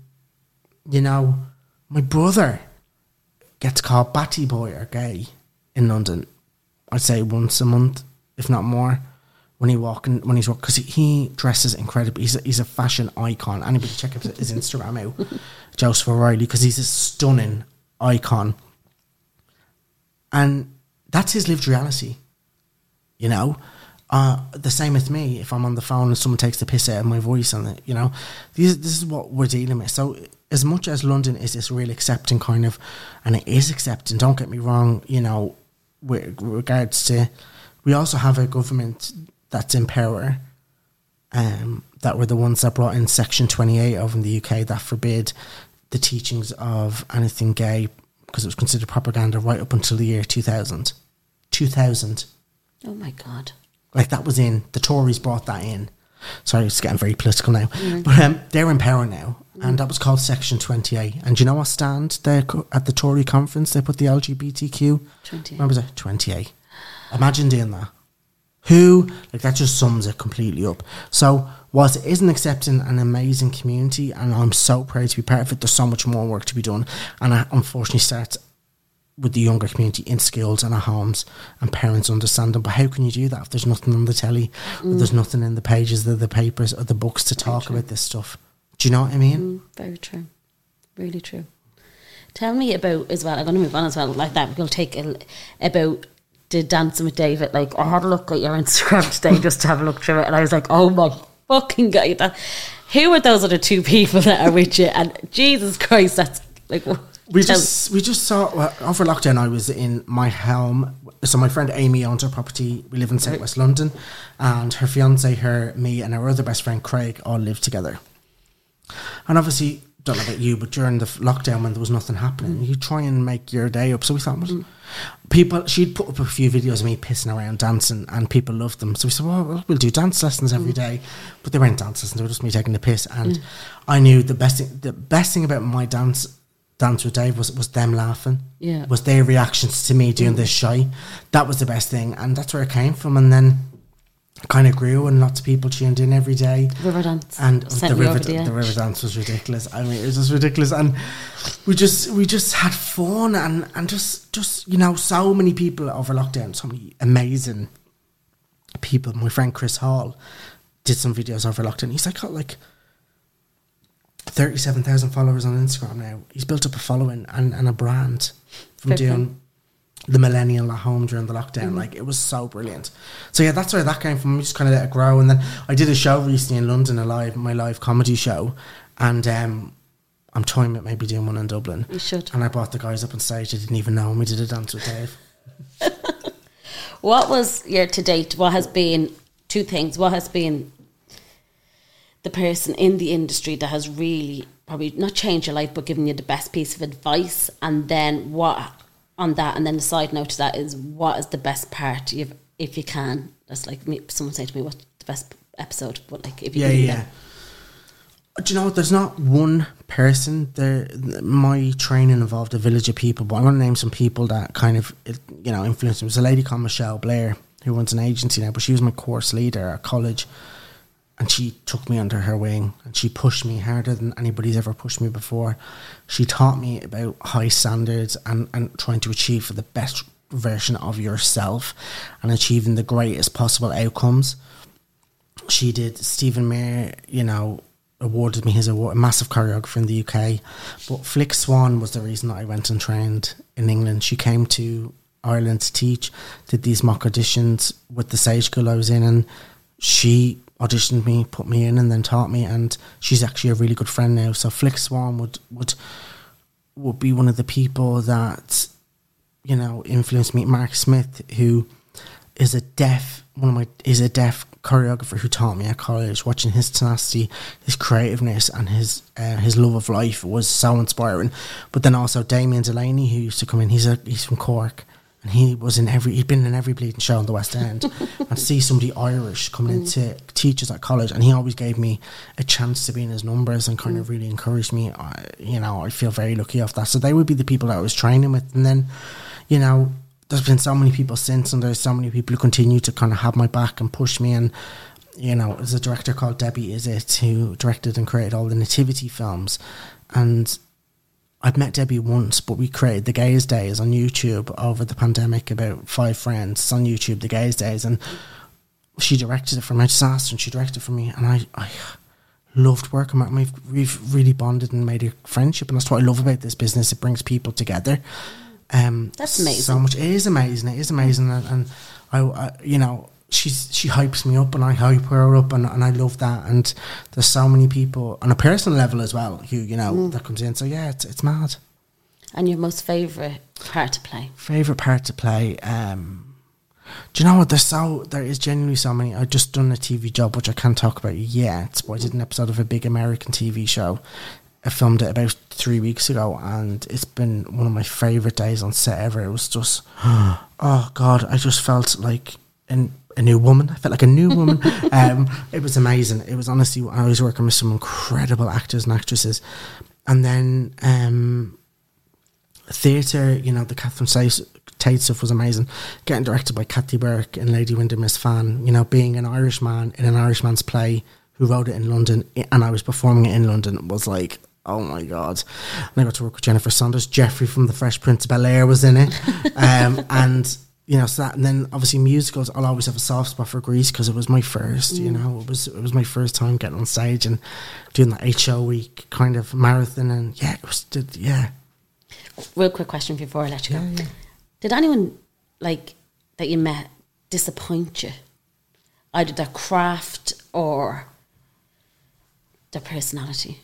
you know, my brother gets called batty boy or gay in London. I'd say once a month, if not more, when he walking when he's walking because he, he dresses incredibly. He's a, he's a fashion icon. Anybody check out his Instagram out, Joseph O'Reilly, because he's a stunning icon, and that's his lived reality you know. Uh, the same with me. If I'm on the phone and someone takes the piss out of my voice and you know, this is what we're dealing with. So, as much as London is this real accepting kind of, and it is accepting. Don't get me wrong. You know, with regards to, we also have a government that's in power. Um, that were the ones that brought in Section 28 of in the UK that forbid the teachings of anything gay because it was considered propaganda right up until the year 2000. 2000. Oh my God. Like that was in the Tories brought that in. Sorry, it's getting very political now, but um, they're in power now, and that was called Section Twenty Eight. And do you know what stand they at the Tory conference? They put the LGBTQ. 28. What was it? Twenty eight. Imagine doing that. Who like that just sums it completely up. So whilst it is an accepting and amazing community, and I'm so proud to be part of it, there's so much more work to be done, and it unfortunately starts with the younger community in schools and at homes and parents understand them. But how can you do that if there's nothing on the telly, or there's nothing in the pages of the papers or the books to talk about this stuff? Do you know what I mean? Mm, very true. Really true. Tell me about as well. I'm going to move on as well like that. We'll take a, about the dancing with David. Like I had a look at your Instagram today just to have a look through it, and I was like, oh my fucking god, that. Who are those other two people that are with you? And Jesus Christ, that's like. We just we just saw well, over lockdown. I was in my home. So my friend Amy owns her property. We live in South West London, and her fiance, her, me, and our other best friend Craig all live together. And obviously, don't know about you, but during the lockdown when there was nothing happening, mm. you try and make your day up. So we thought, well, mm. people, she'd put up a few videos of me pissing around dancing, and people loved them. So we said, well, well, do dance lessons every mm. day. But they weren't dance lessons; they were just me taking the piss. And I knew the best thing, the best thing about my dance dance with Dave was was them laughing. Yeah. was their reactions to me doing mm. this shy. That was the best thing, and that's where it came from. And then kind of grew, and lots of people tuned in every day. River dance. And the river, the the river dance was ridiculous. I mean, it was just ridiculous, and we just we just had fun, and and just just you know, so many people over lockdown, so many amazing people. My friend Chris Hall did some videos over lockdown. He's like got like thirty-seven thousand followers on Instagram now. He's built up a following and, and a brand from Fair doing the millennial at home during the lockdown. Like it was so brilliant. So yeah, that's where that came from. We just kind of let it grow, and then I did a show recently in London, a live my live comedy show, and um, I'm toying with maybe doing one in Dublin. You should. And I brought the guys up on stage. I didn't even know, and we did a dance with Dave. What was year to date? What has been two things? What has been the person in the industry that has really probably not changed your life, but given you the best piece of advice, and then what on that, and then the side note to that is what is the best part you've if you can. That's like me, someone saying to me, "What's the best episode?" But like if you Yeah, can, yeah. Do you know what? There's not one person. There, my training involved a village of people, but I'm going to name some people that kind of, you know, influenced me. There was a lady called Michelle Blair who runs an agency now, but she was my course leader at college, and she took me under her wing and she pushed me harder than anybody's ever pushed me before. She taught me about high standards and and trying to achieve for the best version of yourself and achieving the greatest possible outcomes she did Stephen Mear, you know, awarded me his award, a massive choreographer in the UK. But Flick Swan was the reason that I went and trained in England. She came to Ireland to teach, did these mock auditions with the Sage School I was in, and she auditioned me, put me in, and then taught me. And she's actually a really good friend now. So Flick Swan would would would be one of the people that you know influenced me. Mark Smith, who is a deaf one of my is a deaf choreographer who taught me at college. Watching his tenacity, his creativeness, and his uh, his love of life was so inspiring. But then also Damien Delaney, who used to come in. He's a he's from Cork, and he was in every he'd been in every bleeding show in the West End. and see somebody Irish coming into mm. teachers at college, and he always gave me a chance to be in his numbers and kind of mm. really encouraged me. I, you know, I feel very lucky off that. So they would be the people that I was training with, and then, you know, there's been so many people since, and there's so many people who continue to kind of have my back and push me. And you know, there's a director called Debbie Isitt who directed and created all the nativity films, and I'd met Debbie once, but we created the Gays Days on YouTube over the pandemic. About five friends It's on YouTube, the Gays Days, and she directed it for me. I just asked her, and she directed it for me, and I, I loved working with her. We've, we've really bonded and made a friendship, and that's what I love about this business. It brings people together. Um, That's amazing. So much. It is amazing. It is amazing, and, and I, I, you know, she's she hypes me up, and I hype her up, and, and I love that. And there's so many people on a personal level as well who you know that comes in. So yeah, it's it's mad. and your most favorite part to play. Favorite part to play. Um, do you know what? There's so there is genuinely so many. I just done a TV job which I can't talk about yet, but I did an episode of a big American TV show. I filmed it about three weeks ago, and it's been one of my favorite days on set ever. It was just, oh god, I just felt like an, a new woman. I felt like a new woman. um, it was amazing. It was honestly, I was working with some incredible actors and actresses, and then um, theatre, you know, the Catherine Tate stuff was amazing. Getting directed by Kathy Burke and Lady Windermere fan, you know, being an Irish man in an Irishman's play who wrote it in London and I was performing it in London was like, oh my God. And I got to work with Jennifer Saunders. Jeffrey from The Fresh Prince of Bel Air was in it. um, and, you know, so that, and then obviously musicals, I'll always have a soft spot for Grease because it was my first, you mm. know, it was, it was my first time getting on stage and doing that eight show week kind of marathon. And yeah, it was, did, yeah. Real quick question before I let you go. Did anyone like that you met disappoint you? Either their craft or their personality?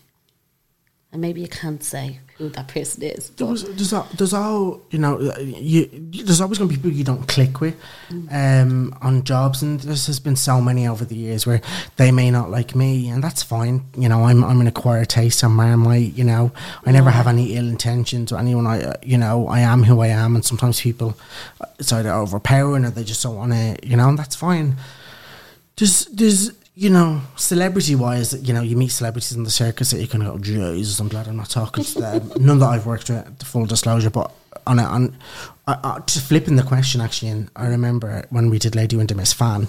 And maybe you can't say who that person is. There was, there's, al- there's all you know. You, there's always going to be people you don't click with um, on jobs, and there's has been so many over the years where they may not like me, and that's fine. You know, I'm I'm an acquired taste. I'm Marmite. You know, I never have any ill intentions or anyone. I you know I am who I am, and sometimes people uh, it's either overpowering or they just don't want to. You know, and that's fine. There's there's you know celebrity wise you know you meet celebrities in the circus that you kind of go Jesus I'm glad I'm not talking to them. None that I've worked with the full disclosure but on a, on uh, uh, just flipping the question actually and I remember when we did Lady Windermere's fan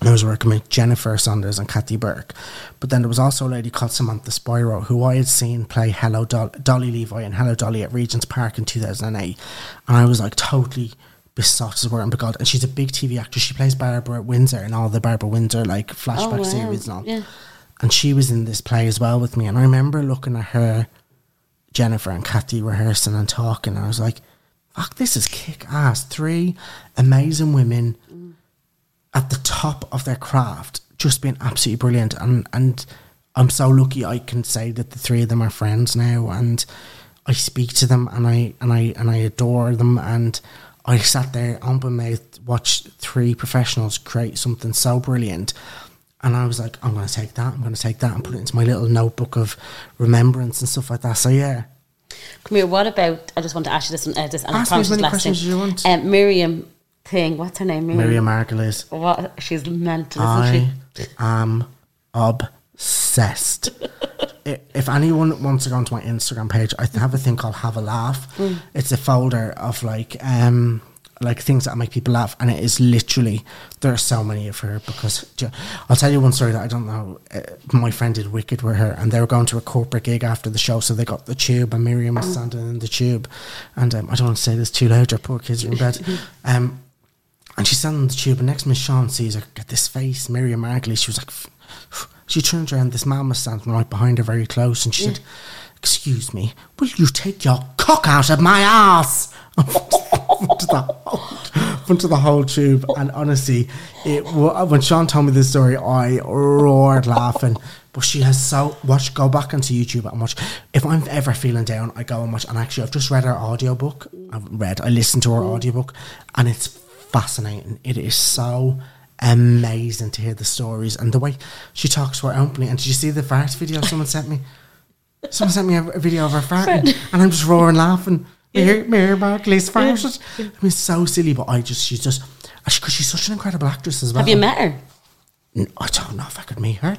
and I was working with Jennifer Saunders and Kathy Burke but then there was also a lady called Samantha Spiro who I had seen play Hello Dol- Dolly Levi and Hello Dolly at Regent's Park in 2008 and I was like totally besotted as word of God and she's a big TV actress she plays Barbara Windsor in all the Barbara Windsor like flashback Oh, wow. series and all Yeah. and she was in this play as well with me and I remember looking at her Jennifer and Kathy rehearsing and talking and I was like fuck this is kick ass three amazing women at the top of their craft, just being absolutely brilliant. And and I'm so lucky I can say that the three of them are friends now, and I speak to them and I and I and I adore them. And I sat there open mouthed, watched three professionals create something so brilliant. And I was like, I'm going to take that. I'm going to take that and put it into my little notebook of remembrance and stuff like that. So yeah, Come here. What about? I just want to ask you this. Uh, this and Ask me as many questions thing. as you want. Um, Miriam thing. What's her name? Miriam Margolyes. What? She's mental, isn't I she? am obsessed. I- if anyone wants to go onto my Instagram page, I have a thing called Have a Laugh. Mm. It's a folder of like um like things that make people laugh, and it is literally there are so many of her because ju- I'll tell you one story that I don't know. Uh, my friend did Wicked with her, and they were going to a corporate gig after the show, so they got the tube, and Miriam was standing in the tube, and um, I don't want to say this too loud. Our poor kids are in bed. Um, and she's standing on the tube, and next Miss Sean sees her get this face, Miriam Margolyes. She was like, she turned around, this man was standing right behind her very close, and she said, Excuse me, will you take your cock out of my ass? Onto the onto the whole tube. And honestly, it when Sean told me this story, I roared laughing. But she has so watch. Go back onto YouTube and watch. If I'm ever feeling down, I go and watch. And actually, I've just read her audiobook. I've read. I listened to her audiobook, and it's fascinating. It is so amazing to hear the stories and the way she talks so openly. And did you see the fart video someone sent me? Someone sent me a, a video of her farting, and I'm just roaring laughing. Mary, Mary Barclay's farted. I mean, so silly, but I just, she's just, uh, because she's such an incredible actress as well. Have you met her? I don't know if I could meet her.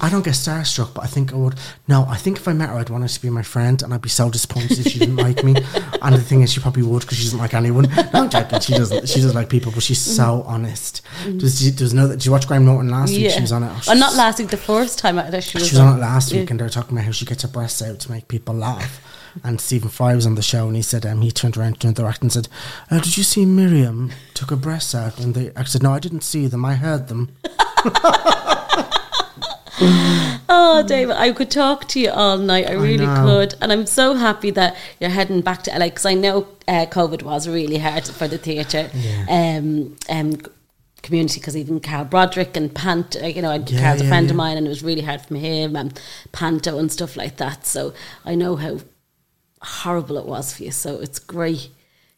I don't get starstruck, but I think I would. No, I think if I met her, I'd want her to be my friend, and I'd be so disappointed if she didn't like me. And the thing is, she probably would because she doesn't like anyone. No, I'm joking. She doesn't. She doesn't like people, but she's so honest. Does you, does know that? Did you watch Graham Norton last week? She was on it. Oh, Oh, not last week. The first time I, she was, she was on it last Yeah. week, and they were talking about how she gets her breasts out to make people laugh. And Stephen Fry was on the show, and he said um, he turned around to the actor and said, uh, "Did you see Miriam took her breasts out?" And the actor said, "No, I didn't see them. I heard them." Oh, David, I could talk to you all night. I really know. could. And I'm so happy that you're heading back to LA because I know uh, COVID was really hard for the theatre um, um, community because even Carl Broderick and Pant, uh, you know, Yeah, Carl's a yeah, friend of mine and it was really hard for him and Panto and stuff like that. So I know how horrible it was for you. So it's great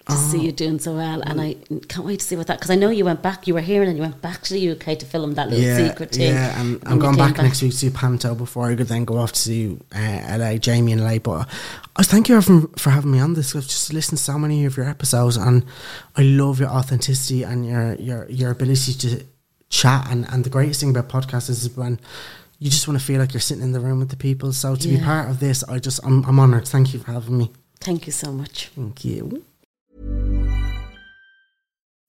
to see Oh. you doing so well. And I can't wait to see what that, because I know you went back, you were here and then you went back to the UK to film that little secret thing. Yeah, and I'm you going came back, next week to see Panto before I could then go off to see uh, LA, Jamie and LA. But I thank you for, for having me on this. I've just listened to so many of your episodes, and I love your authenticity and your your your ability to chat. And, and the greatest thing about podcasts is when you just want to feel like you're sitting in the room with the people. So to be part of this, I just I'm, I'm honored. Thank you for having me. Thank you so much. Thank you.